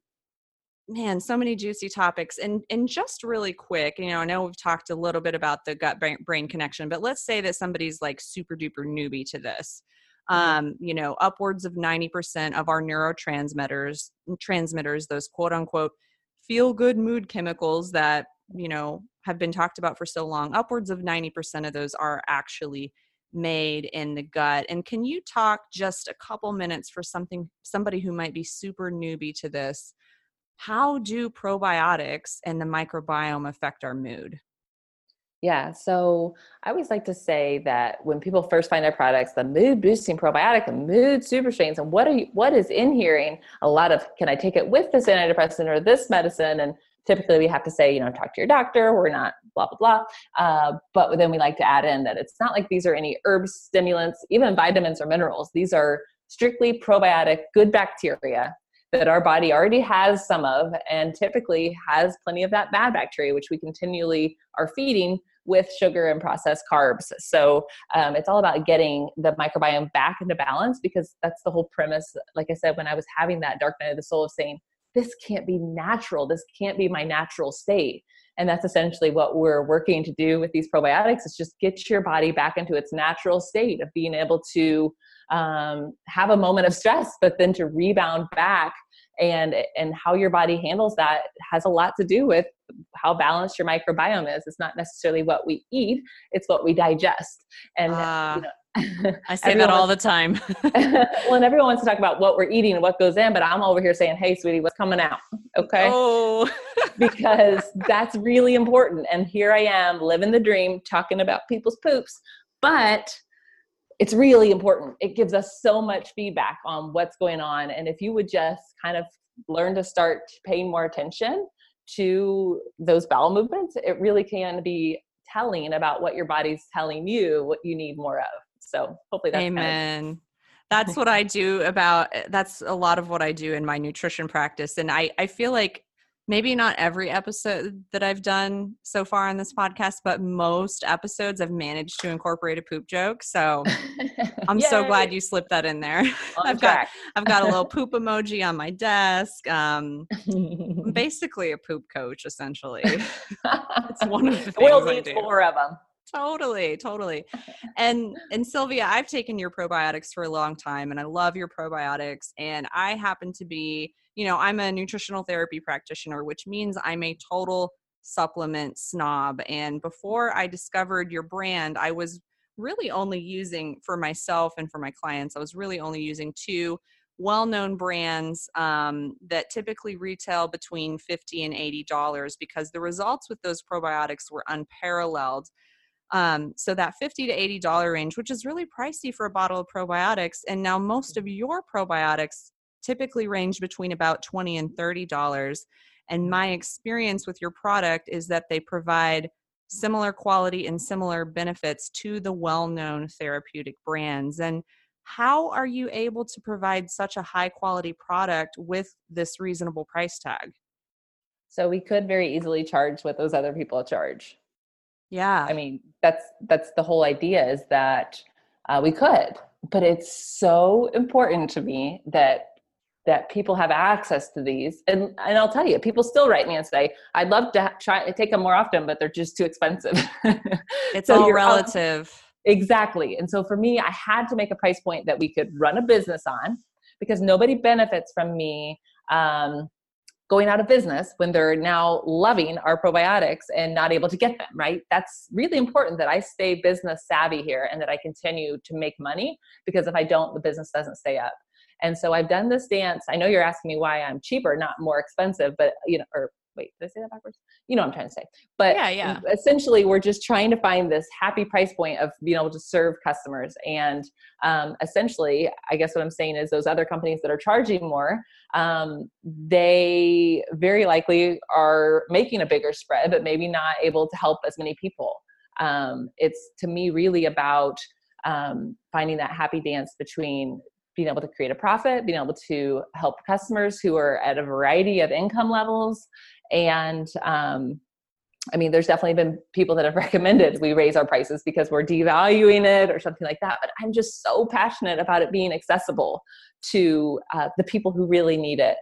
man, so many juicy topics. And and just really quick, you know, I know we've talked a little bit about the gut brain connection, but let's say that somebody's like super duper newbie to this. Mm-hmm. Um, you know, upwards of 90% of our neurotransmitters transmitters, those quote unquote feel good mood chemicals that, you know, have been talked about for so long, upwards of 90% of those are actually made in the gut. And can you talk just a couple minutes for something somebody who might be super newbie to this? How do probiotics and the microbiome affect our mood? Yeah, so I always like to say that when people first find our products, the mood boosting probiotic, the mood super strains, and what are you, what is in here? A lot of can I take it with this antidepressant or this medicine? And typically we have to say, you know, talk to your doctor. We're not blah blah blah. Uh, but then we like to add in that it's not like these are any herbs, stimulants, even vitamins or minerals. These are strictly probiotic, good bacteria that our body already has some of, and typically has plenty of that bad bacteria, which we continually are feeding with sugar and processed carbs. So um, it's all about getting the microbiome back into balance because that's the whole premise. Like I said, when I was having that dark night of the soul of saying, this can't be natural. This can't be my natural state. And that's essentially what we're working to do with these probiotics is just get your body back into its natural state of being able to um, have a moment of stress, but then to rebound back and and how your body handles that has a lot to do with how balanced your microbiome is it's not necessarily what we eat it's what we digest and uh, you know, I say that all the time. well, and everyone wants to talk about what we're eating and what goes in, but I'm over here saying, "Hey, sweetie, what's coming out?" Okay. Oh, because that's really important. And here I am living the dream, talking about people's poops, but it's really important. It gives us so much feedback on what's going on, and if you would just kind of learn to start paying more attention to those bowel movements, it really can be telling about what your body's telling you what you need more of. So hopefully that's Amen. Kind of- that's what I do about eh, that's a lot of what I do in my nutrition practice. And I, I feel like maybe not every episode that I've done so far on this podcast, but most episodes I've managed to incorporate a poop joke. So I'm so glad you slipped that in there. I've track. got I've got a little poop emoji on my desk. Um, basically a poop coach, essentially. it's one of the things we'll need four of them totally totally. And and sylvia i've taken your probiotics for a long time and i love your probiotics and i happen to be you know i'm a nutritional therapy practitioner which means i'm a total supplement snob and before i discovered your brand i was really only using for myself and for my clients i was really only using two well-known brands um, that typically retail between 50 and 80 dollars because the results with those probiotics were unparalleled um, so that 50 to 80 dollar range, which is really pricey for a bottle of probiotics. And now most of your probiotics typically range between about 20 and 30 dollars. And my experience with your product is that they provide similar quality and similar benefits to the well-known therapeutic brands. And how are you able to provide such a high quality product with this reasonable price tag? So we could very easily charge what those other people charge. Yeah. I mean, that's that's the whole idea is that uh, we could, but it's so important to me that that people have access to these. And and I'll tell you, people still write me and say, "I'd love to try to take them more often, but they're just too expensive." it's so all relative. exactly. And so for me, I had to make a price point that we could run a business on because nobody benefits from me um, going out of business when they're now loving our probiotics and not able to get them, right? That's really important that I stay business savvy here and that I continue to make money because if I don't, the business doesn't stay up. And so I've done this dance. I know you're asking me why I'm cheaper, not more expensive, but you know, or wait, did I say that backwards? You know what I'm trying to say. But yeah, yeah. essentially, we're just trying to find this happy price point of being able to serve customers. And um, essentially, I guess what I'm saying is those other companies that are charging more, um, they very likely are making a bigger spread, but maybe not able to help as many people. Um, it's to me really about um, finding that happy dance between being able to create a profit, being able to help customers who are at a variety of income levels. And um, I mean, there's definitely been people that have recommended we raise our prices because we're devaluing it or something like that. But I'm just so passionate about it being accessible to uh, the people who really need it.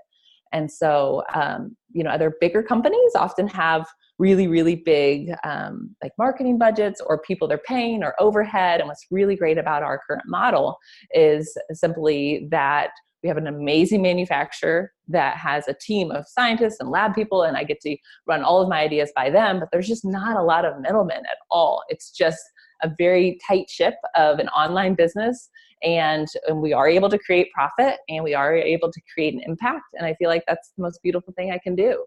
And so, um, you know, other bigger companies often have really, really big um, like marketing budgets or people they're paying or overhead. And what's really great about our current model is simply that we have an amazing manufacturer that has a team of scientists and lab people, and I get to run all of my ideas by them. But there's just not a lot of middlemen at all. It's just a very tight ship of an online business and, and we are able to create profit and we are able to create an impact and i feel like that's the most beautiful thing i can do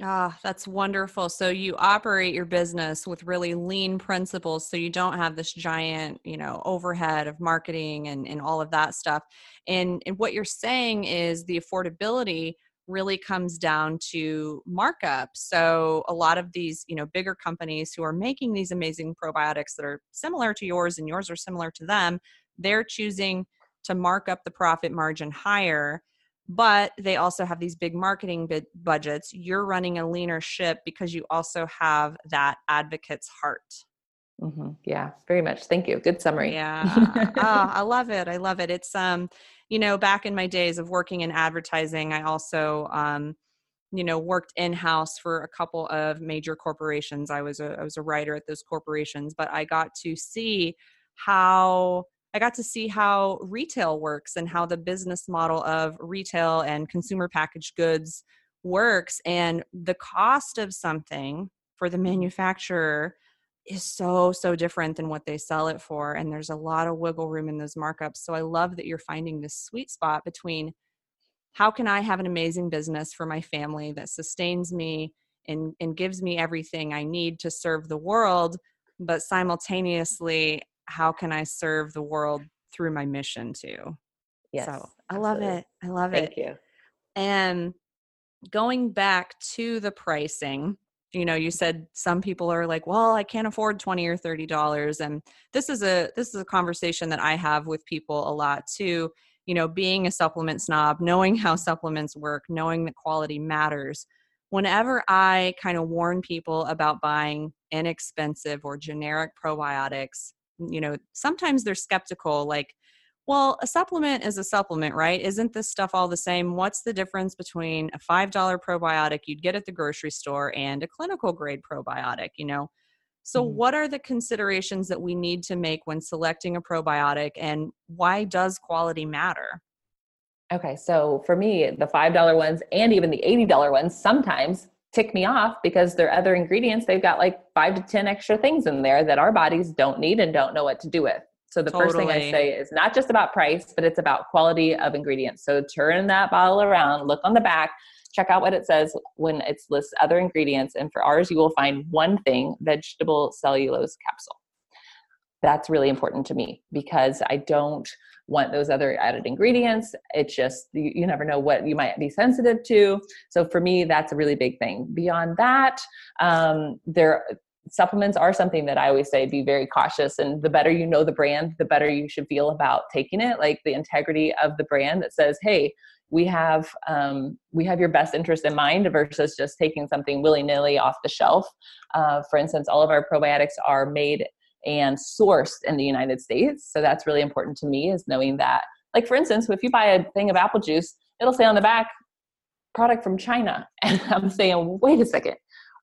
Ah, that's wonderful. So you operate your business with really lean principles so you don't have this giant, you know, overhead of marketing and, and all of that stuff. And, and what you're saying is the affordability really comes down to markup. So a lot of these, you know, bigger companies who are making these amazing probiotics that are similar to yours and yours are similar to them, they're choosing to mark up the profit margin higher but they also have these big marketing bid budgets. You're running a leaner ship because you also have that advocate's heart. Mm-hmm. yeah very much. Thank you. Good summary. Yeah. Oh, i love it. I love it. It's um you know back in my days of working in advertising i also um you know worked in house for a couple of major corporations. I was a i was a writer at those corporations but i got to see how I got to see how retail works and how the business model of retail and consumer packaged goods works. And the cost of something for the manufacturer is so, so different than what they sell it for. And there's a lot of wiggle room in those markups. So I love that you're finding this sweet spot between how can I have an amazing business for my family that sustains me and, and gives me everything I need to serve the world, but simultaneously how can I serve the world through my mission too? Yes. So I love it. I love Thank it. Thank you. And going back to the pricing, you know, you said some people are like, well, I can't afford 20 or 30 dollars. And this is a this is a conversation that I have with people a lot too. You know, being a supplement snob, knowing how supplements work, knowing that quality matters. Whenever I kind of warn people about buying inexpensive or generic probiotics, you know sometimes they're skeptical like well a supplement is a supplement right? Isn't this stuff all the same? What's the difference between a $5 probiotic you'd get at the grocery store and a clinical grade probiotic? You know? So mm-hmm. what are the considerations that we need to make when selecting a probiotic and why does quality matter? Okay so for me the $5 ones and even the $80 ones sometimes tick me off because their other ingredients they've got like five to ten extra things in there that our bodies don't need and don't know what to do with. So the totally. first thing i say is not just about price but it's about quality of ingredients. So turn that bottle around look on the back check out what it says when it's lists other ingredients and for ours you will find one thing vegetable cellulose capsule. That's really important to me because I don't want those other added ingredients. It's just, you, you, never know what you might be sensitive to. So for me, that's a really big thing. Beyond that, um, there, supplements are something that I always say be very cautious. And the better you know the brand, the better you should feel about taking it. Like the integrity of the brand that says, hey, we have um, we have your best interest in mind versus just taking something willy nilly off the shelf. Uh, for instance, all of our probiotics are made and sourced in the United States. So that's really important to me is knowing that. Like for instance, if you buy a thing of apple juice, it'll say on the back product from China. And I'm saying, wait a second,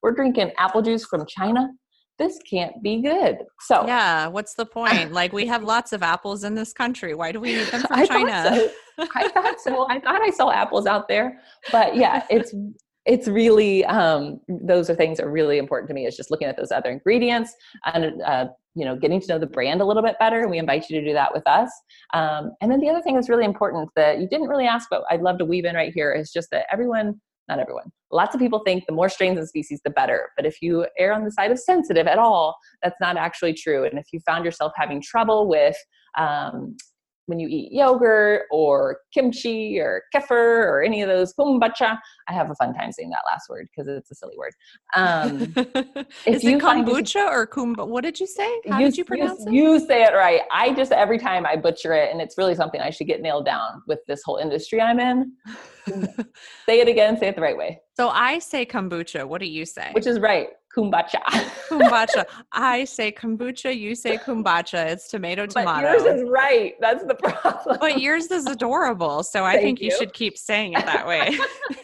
we're drinking apple juice from China? This can't be good. So Yeah, what's the point? like we have lots of apples in this country. Why do we need them from I China? So. I thought so. I thought I saw apples out there. But yeah, it's it's really um, those are things that are really important to me is just looking at those other ingredients and uh, you know getting to know the brand a little bit better we invite you to do that with us um, and then the other thing that's really important that you didn't really ask but i'd love to weave in right here is just that everyone not everyone. Lots of people think the more strains and species, the better. But if you err on the side of sensitive at all, that's not actually true. And if you found yourself having trouble with um, when you eat yogurt or kimchi or kefir or any of those kombucha. I have a fun time saying that last word because it's a silly word. Um, Is it kombucha or kumba? What did you say? How you, did you pronounce you, it? You say it right. I just every time I butcher it, and it's really something I should get nailed down with this whole industry I'm in. say it again. Say it the right way. So I say kombucha. What do you say? Which is right. Kombucha. kombucha. I say kombucha. You say kombucha. It's tomato tomato. But yours is right. That's the problem. But yours is adorable. So I think you. you should keep saying it that way.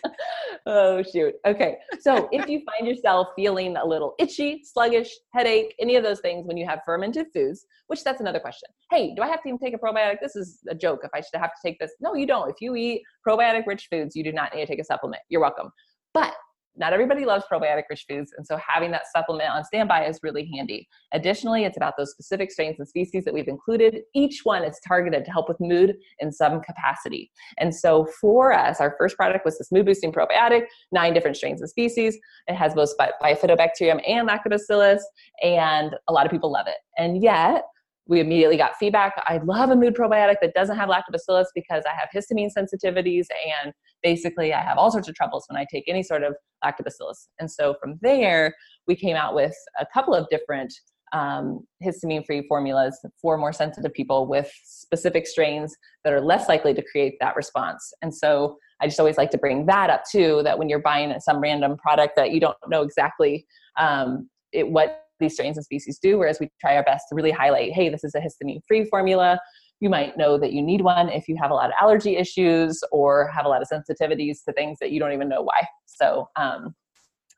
oh shoot. Okay. So if you find yourself feeling a little itchy, sluggish, headache, any of those things when you have fermented foods, which that's another question. Hey, do I have to even take a probiotic? This is a joke. If I should have to take this, no, you don't. If you eat probiotic rich foods, you do not need to take a supplement. You're welcome. But not everybody loves probiotic rich foods, and so having that supplement on standby is really handy. Additionally, it's about those specific strains and species that we've included. Each one is targeted to help with mood in some capacity. And so for us, our first product was this mood boosting probiotic, nine different strains and species. It has both bifidobacterium and lactobacillus, and a lot of people love it. And yet, we immediately got feedback. I love a mood probiotic that doesn't have lactobacillus because I have histamine sensitivities and basically I have all sorts of troubles when I take any sort of lactobacillus. And so from there, we came out with a couple of different um, histamine free formulas for more sensitive people with specific strains that are less likely to create that response. And so I just always like to bring that up too that when you're buying some random product that you don't know exactly um, it, what these strains and species do, whereas we try our best to really highlight hey, this is a histamine free formula. You might know that you need one if you have a lot of allergy issues or have a lot of sensitivities to things that you don't even know why. So, um,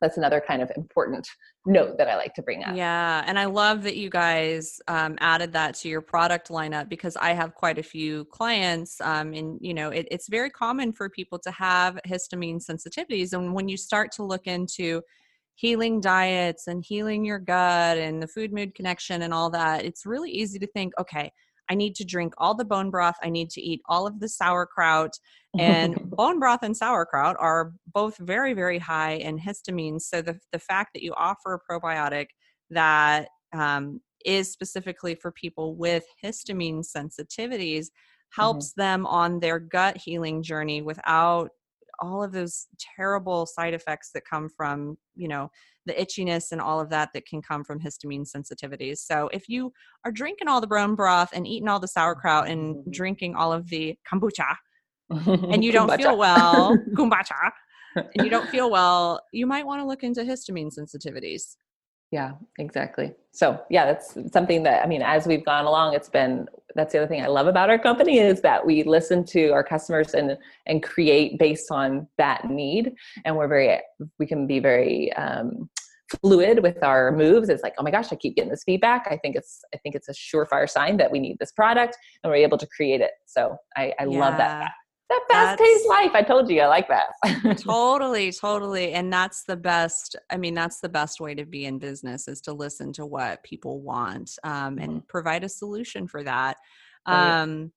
that's another kind of important note that I like to bring up. Yeah, and I love that you guys um, added that to your product lineup because I have quite a few clients, um, and you know it, it's very common for people to have histamine sensitivities, and when you start to look into healing diets and healing your gut and the food mood connection and all that, it's really easy to think, okay, I need to drink all the bone broth. I need to eat all of the sauerkraut. And bone broth and sauerkraut are both very, very high in histamine. So the, the fact that you offer a probiotic that um, is specifically for people with histamine sensitivities mm-hmm. helps mm-hmm. them on their gut healing journey without all of those terrible side effects that come from you know the itchiness and all of that that can come from histamine sensitivities. So if you are drinking all the bone broth and eating all the sauerkraut and mm-hmm. drinking all of the kombucha and you don't feel well kombucha and you don't feel well you might want to look into histamine sensitivities. Yeah exactly. So yeah that's something that i mean as we've gone along it's been that's the other thing i love about our company is that we listen to our customers and and create based on that need. And we're very we can be very um, fluid with our moves. It's like oh my gosh i keep getting this feedback. I think it's i think it's a surefire sign that we need this product and we're able to create it. So i, I yeah. love that that fast paced life. I told you I like that. totally, totally. And that's the best. I mean, that's the best way to be in business is to listen to what people want um, and mm-hmm. provide a solution for that. Um,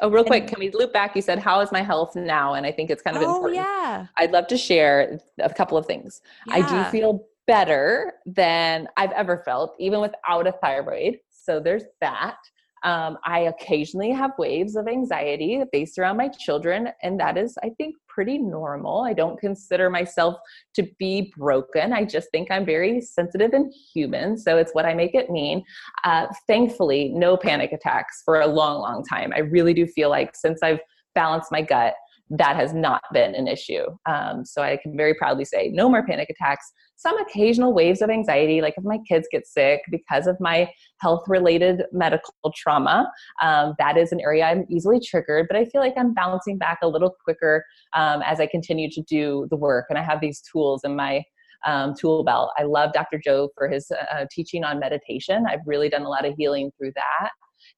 oh, real quick, can we loop back? You said, How is my health now? And I think it's kind of oh, important. Yeah. I'd love to share a couple of things. Yeah. I do feel better than I've ever felt, even without a thyroid. So there's that. Um, I occasionally have waves of anxiety based around my children, and that is, I think, pretty normal. I don't consider myself to be broken. I just think I'm very sensitive and human. So it's what I make it mean. Uh, thankfully, no panic attacks for a long, long time. I really do feel like since I've balanced my gut, that has not been an issue. Um, so I can very proudly say no more panic attacks. Some occasional waves of anxiety, like if my kids get sick because of my health related medical trauma, um, that is an area I'm easily triggered, but I feel like I'm bouncing back a little quicker um, as I continue to do the work. And I have these tools in my um, tool belt. I love Dr. Joe for his uh, teaching on meditation. I've really done a lot of healing through that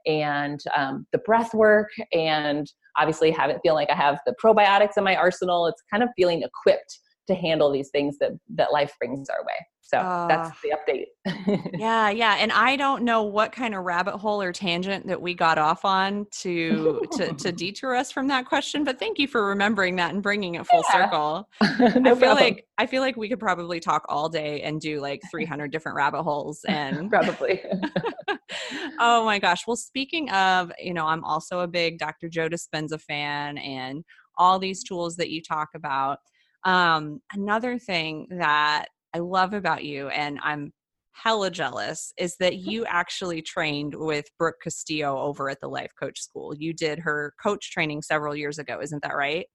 and um, the breath work and obviously haven't feel like I have the probiotics in my arsenal. It's kind of feeling equipped to handle these things that that life brings our way. So uh, that's the update. Yeah yeah and i don't know what kind of rabbit hole or tangent that we got off on to to, to detour us from that question but thank you for remembering that and bringing it full yeah. circle. No i feel problem. like i feel like we could probably talk all day and do like 300 different rabbit holes and probably. Oh my gosh. Well speaking of you know i'm also a big dr joe dispenza fan and all these tools that you talk about um, another thing that I love about you, and I'm hella jealous, is that you actually trained with Brooke Castillo over at the Life Coach School. You did her coach training several years ago, isn't that right?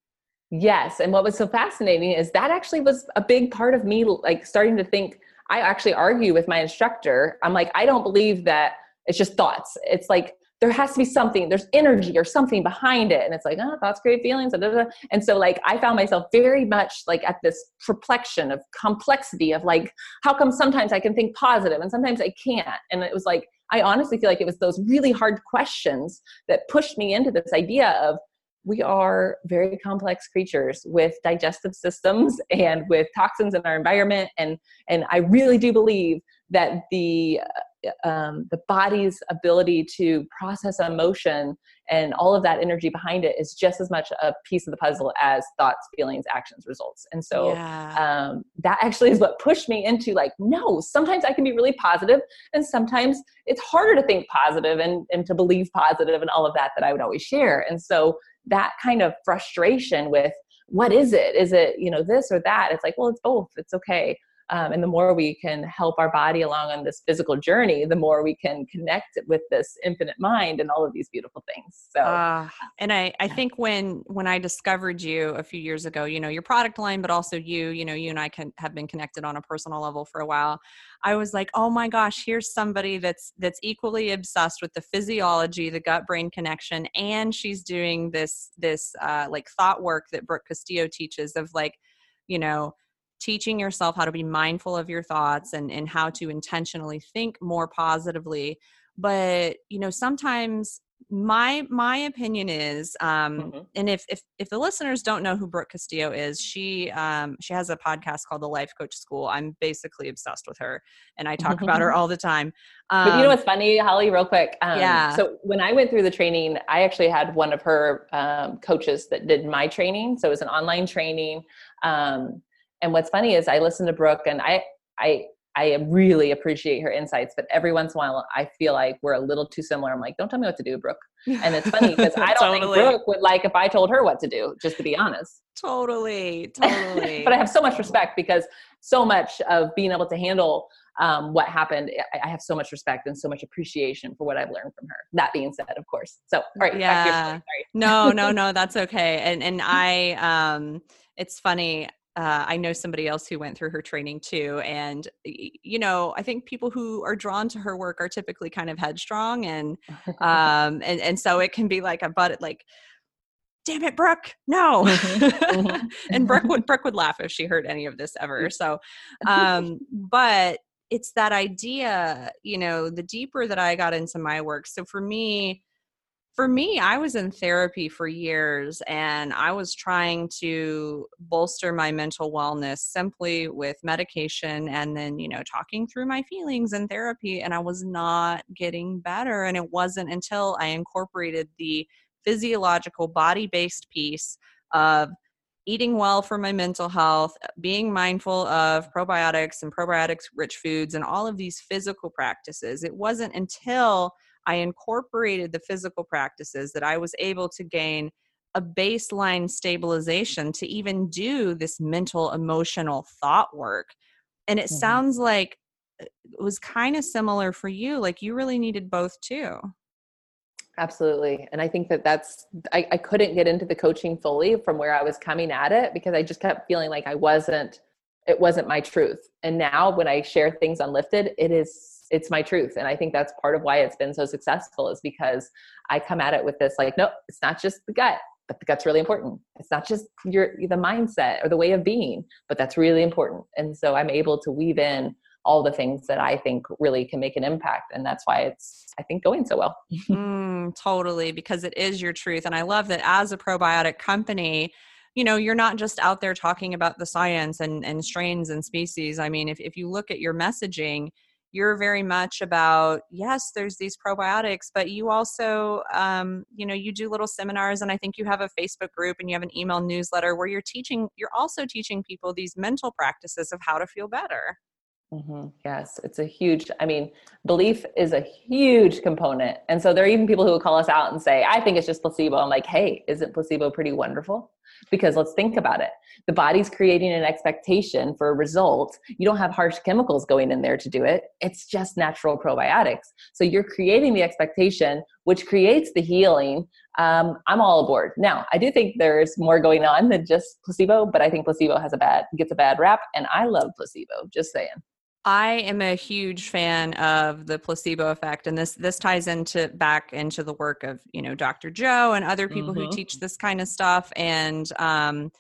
Yes. And what was so fascinating is that actually was a big part of me, like starting to think. I actually argue with my instructor. I'm like, I don't believe that it's just thoughts. It's like there has to be something there's energy or something behind it. And it's like oh thoughts create feelings and so like i found myself very much like at this perplexion of complexity of like how come sometimes i can think positive and sometimes i can't? And it was like i honestly feel like it was those really hard questions that pushed me into this idea of we are very complex creatures with digestive systems and with toxins in our environment. And and i really do believe that the um, the body's ability to process emotion and all of that energy behind it is just as much a piece of the puzzle as thoughts feelings actions results. And so yeah. um, that actually is what pushed me into like no sometimes i can be really positive and sometimes it's harder to think positive and, and to believe positive and all of that that i would always share. And so that kind of frustration with what is it? Is it you know this or that? It's like well it's both. It's okay um, and the more we can help our body along on this physical journey, the more we can connect with this infinite mind and all of these beautiful things. So, uh, and I, I think when when I discovered you a few years ago, you know, your product line, but also you, you know, you and I can have been connected on a personal level for a while. I was like, oh my gosh, here's somebody that's that's equally obsessed with the physiology, the gut brain connection, and she's doing this this uh, like thought work that Brooke Castillo teaches of like, you know teaching yourself how to be mindful of your thoughts and, and how to intentionally think more positively. But you know sometimes my my opinion is um mm-hmm. and if, if if the listeners don't know who brooke castillo is she um she has a podcast called the life coach school. I'm basically obsessed with her and i talk about her all the time. Um, but you know what's funny holly real quick um, yeah. so when i went through the training i actually had one of her um, coaches that did my training. So it was an online training um, and what's funny is I listen to Brooke and I I I really appreciate her insights, but every once in a while I feel like we're a little too similar. I'm like, don't tell me what to do, Brooke. And it's funny because I don't totally. think Brooke would like if I told her what to do, just to be honest. Totally, totally. but I have so much respect because so much of being able to handle um, what happened, I, I, have so much respect and so much appreciation for what I've learned from her. That being said, of course. So, all right, yeah. no, no, no, that's okay. And and I, um, it's funny uh, I know somebody else who went through her training too. And, you know, I think people who are drawn to her work are typically kind of headstrong. And, um, and, and so it can be like a but like, damn it, Brooke, no. Mm-hmm. Mm-hmm. and Brooke would, Brooke would laugh if she heard any of this ever. So, um, but it's that idea, you know, the deeper that I got into my work. So for me, for me, I was in therapy for years and I was trying to bolster my mental wellness simply with medication and then, you know, talking through my feelings in therapy. And I was not getting better. And it wasn't until I incorporated the physiological body based piece of eating well for my mental health, being mindful of probiotics and probiotics rich foods, and all of these physical practices. It wasn't until I incorporated the physical practices that I was able to gain a baseline stabilization to even do this mental emotional thought work. And it mm-hmm. sounds like uh, it was kind of similar for you. Like you really needed both too. Absolutely. And I think that that's, I, I couldn't get into the coaching fully from where I was coming at it because I just kept feeling like I wasn't, it wasn't my truth. And now when I share things on Lifted, it is it's my truth. And i think that's part of why it's been so successful is because i come at it with this like no it's not just the gut but the gut's really important. It's not just your the mindset or the way of being but that's really important. And so i'm able to weave in all the things that i think really can make an impact. And that's why it's i think going so well. Mm, totally because it is your truth. And i love that as a probiotic company you know you're not just out there talking about the science and and strains and species. I mean if, if you look at your messaging you're very much about yes there's these probiotics but you also um, you know you do little seminars and i think you have a facebook group and you have an email newsletter where you're teaching you're also teaching people these mental practices of how to feel better Mm-hmm. Yes, it's a huge, I mean, belief is a huge component. And so there are even people who will call us out and say, I think it's just placebo. I'm like, hey, isn't placebo pretty wonderful? Because let's think about it. The body's creating an expectation for a result. You don't have harsh chemicals going in there to do it, it's just natural probiotics. So you're creating the expectation, which creates the healing. Um, I'm all aboard. Now, I do think there's more going on than just placebo, but I think placebo has a bad gets a bad rap, and I love placebo. Just saying. I am a huge fan of the placebo effect, and this this ties into back into the work of you know Dr. Joe and other people mm-hmm. who teach this kind of stuff. And um,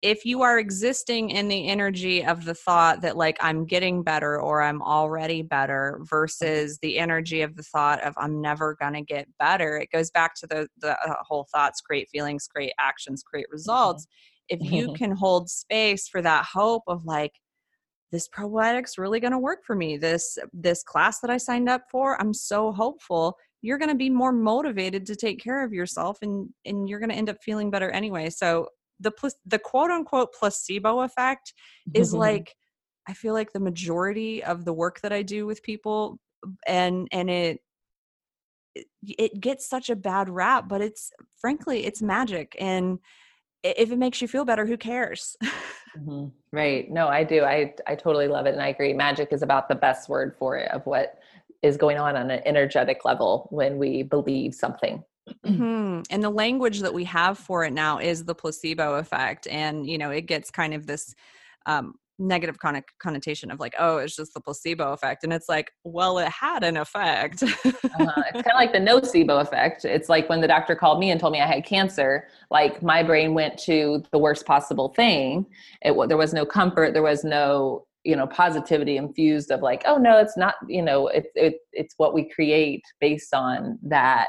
if you are existing in the energy of the thought that like I'm getting better or I'm already better versus the energy of the thought of I'm never gonna get better, it goes back to the the uh, whole thoughts create feelings, create actions, create mm-hmm. results. Mm-hmm. If you can hold space for that hope of like this probiotics really going to work for me this this class that i signed up for i'm so hopeful you're going to be more motivated to take care of yourself and and you're going to end up feeling better anyway so the the quote unquote placebo effect is mm-hmm. like i feel like the majority of the work that i do with people and and it it gets such a bad rap but it's frankly it's magic and if it makes you feel better who cares? Mm-hmm. right. No i do. I i totally love it and i agree. Magic is about the best word for it of what is going on on an energetic level when we believe something. Mm-hmm. and the language that we have for it now is the placebo effect and you know it gets kind of this um, negative con- connotation of like oh it's just the placebo effect and it's like well it had an effect. Uh, it's kind of like the nocebo effect. It's like when the doctor called me and told me i had cancer like my brain went to the worst possible thing. It there was no comfort there was no you know positivity infused of like oh no it's not you know it's it, it's what we create based on that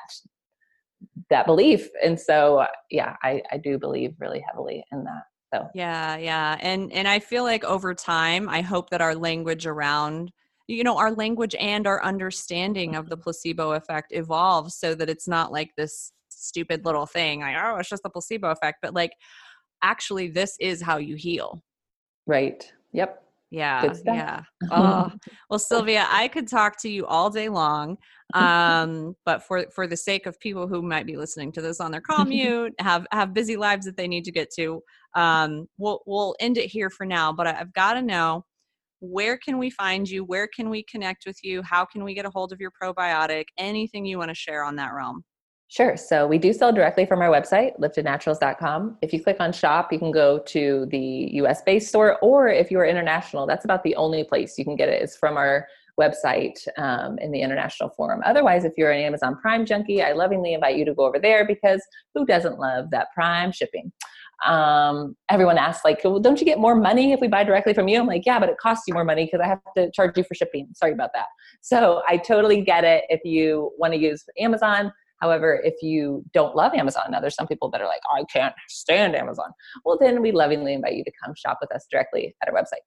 that belief. And so yeah i i do believe really heavily in that so yeah, yeah. And and I feel like over time, I hope that our language around you know our language and our understanding of the placebo effect evolves so that it's not like this stupid little thing like oh it's just the placebo effect but like actually this is how you heal. Right. Yep. Yeah yeah. Oh well sylvia i could talk to you all day long um but for for the sake of people who might be listening to this on their commute have have busy lives that they need to get to um we'll we'll end it here for now but i've got to know where can we find you where can we connect with you how can we get a hold of your probiotic anything you want to share on that realm Sure. So we do sell directly from our website, liftednaturals.com. If you click on shop, you can go to the US based store, or if you're international, that's about the only place you can get it is from our website um, in the international forum. Otherwise, if you're an Amazon Prime junkie, I lovingly invite you to go over there because who doesn't love that Prime shipping? Um, everyone asks, like, well, don't you get more money if we buy directly from you? I'm like, yeah, but it costs you more money because I have to charge you for shipping. Sorry about that. So I totally get it if you want to use Amazon However, if you don't love Amazon, now there's some people that are like, I can't stand Amazon. Well, then we lovingly invite you to come shop with us directly at our website.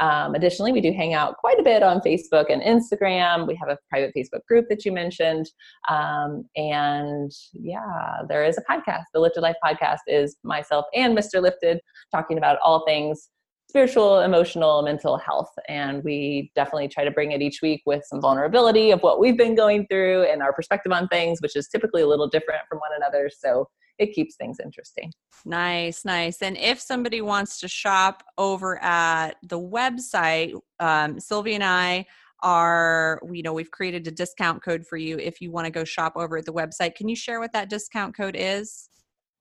Um, additionally, we do hang out quite a bit on Facebook and Instagram. We have a private Facebook group that you mentioned. Um, and yeah, there is a podcast. The Lifted Life podcast is myself and Mr. Lifted talking about all things spiritual, emotional, mental health. And we definitely try to bring it each week with some vulnerability of what we've been going through and our perspective on things, which is typically a little different from one another. So it keeps things interesting. Nice, nice. And if somebody wants to shop over at the website, um, Sylvia and I are, you know, we've created a discount code for you if you want to go shop over at the website. Can you share what that discount code is?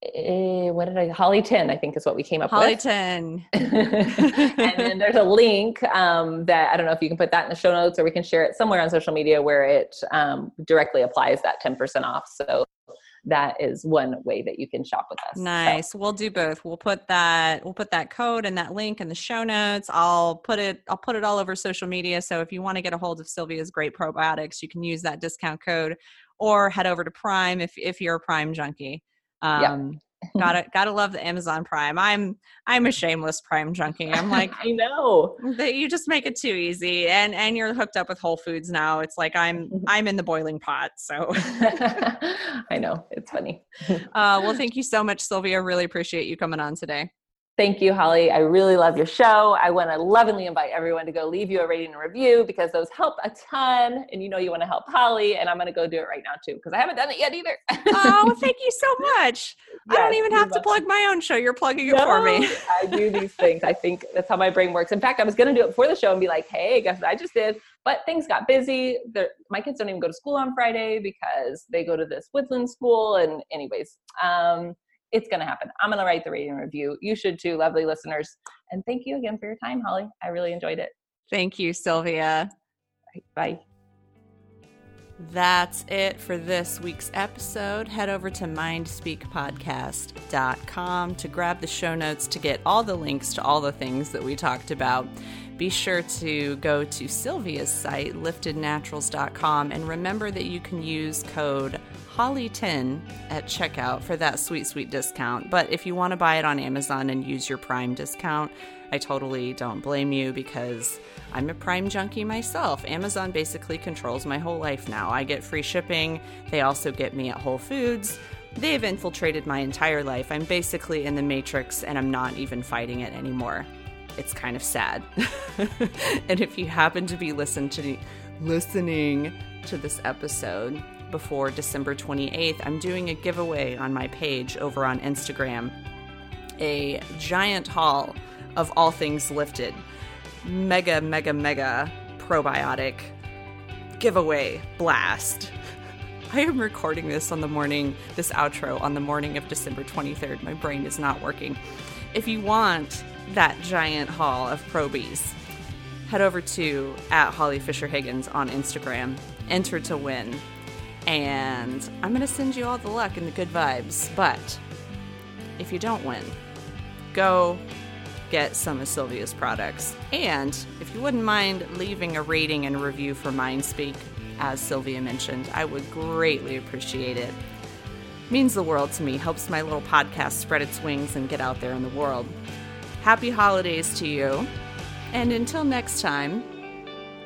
uh, what did I Holly 10 I think is what we came up with. Holly with. 10. and then there's a link um, that I don't know if you can put that in the show notes or we can share it somewhere on social media where it um, directly applies that 10% off. So that is one way that you can shop with us. Nice. So. We'll do both. We'll put that we'll put that code and that link in the show notes. I'll put it I'll put it all over social media. So if you want to get a hold of Sylvia's great probiotics, you can use that discount code or head over to Prime if if you're a Prime junkie. Um, gotta gotta love the Amazon Prime. I'm I'm a shameless Prime junkie. I'm like I know that you just make it too easy, and and you're hooked up with Whole Foods now. It's like I'm I'm in the boiling pot. So I know it's funny. Uh, well, thank you so much, Sylvia. Really appreciate you coming on today. Thank you, Holly. I really love your show. I want to lovingly invite everyone to go leave you a rating and review because those help a ton. And you know you want to help Holly, and I'm going to go do it right now too because I haven't done it yet either. oh, thank you so much. Yes, I don't even have to plug my own show. You're plugging it no, for me. I do these things. I think that's how my brain works. In fact, I was going to do it before the show and be like, "Hey, guess what I just did?" But things got busy. They're, my kids don't even go to school on Friday because they go to this woodland school. And anyways, um, it's going to happen. I'm going to write the rating review. You should too, lovely listeners. And thank you again for your time, Holly. I really enjoyed it. Thank you, Sylvia. Bye. That's it for this week's episode. Head over to mindspeakpodcast.com to grab the show notes to get all the links to all the things that we talked about. Be sure to go to Sylvia's site, liftednaturals.com, and remember that you can use code Holly10 at checkout for that sweet, sweet discount. But if you want to buy it on Amazon and use your Prime discount, I totally don't blame you because I'm a Prime junkie myself. Amazon basically controls my whole life now. I get free shipping, they also get me at Whole Foods. They've infiltrated my entire life. I'm basically in the matrix and I'm not even fighting it anymore. It's kind of sad. and if you happen to be listen to, listening to this episode, before December 28th, I'm doing a giveaway on my page over on Instagram. A giant haul of all things lifted. Mega, mega, mega probiotic giveaway blast. I am recording this on the morning, this outro on the morning of December 23rd. My brain is not working. If you want that giant haul of probies, head over to at Holly Fisher Higgins on Instagram. Enter to win and I'm going to send you all the luck and the good vibes. But if you don't win, go get some of Sylvia's products. And if you wouldn't mind leaving a rating and review for Mindspeak, as Sylvia mentioned, I would greatly appreciate it. means the world to me, helps my little podcast spread its wings and get out there in the world. Happy holidays to you. And until next time,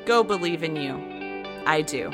go believe in you. I do.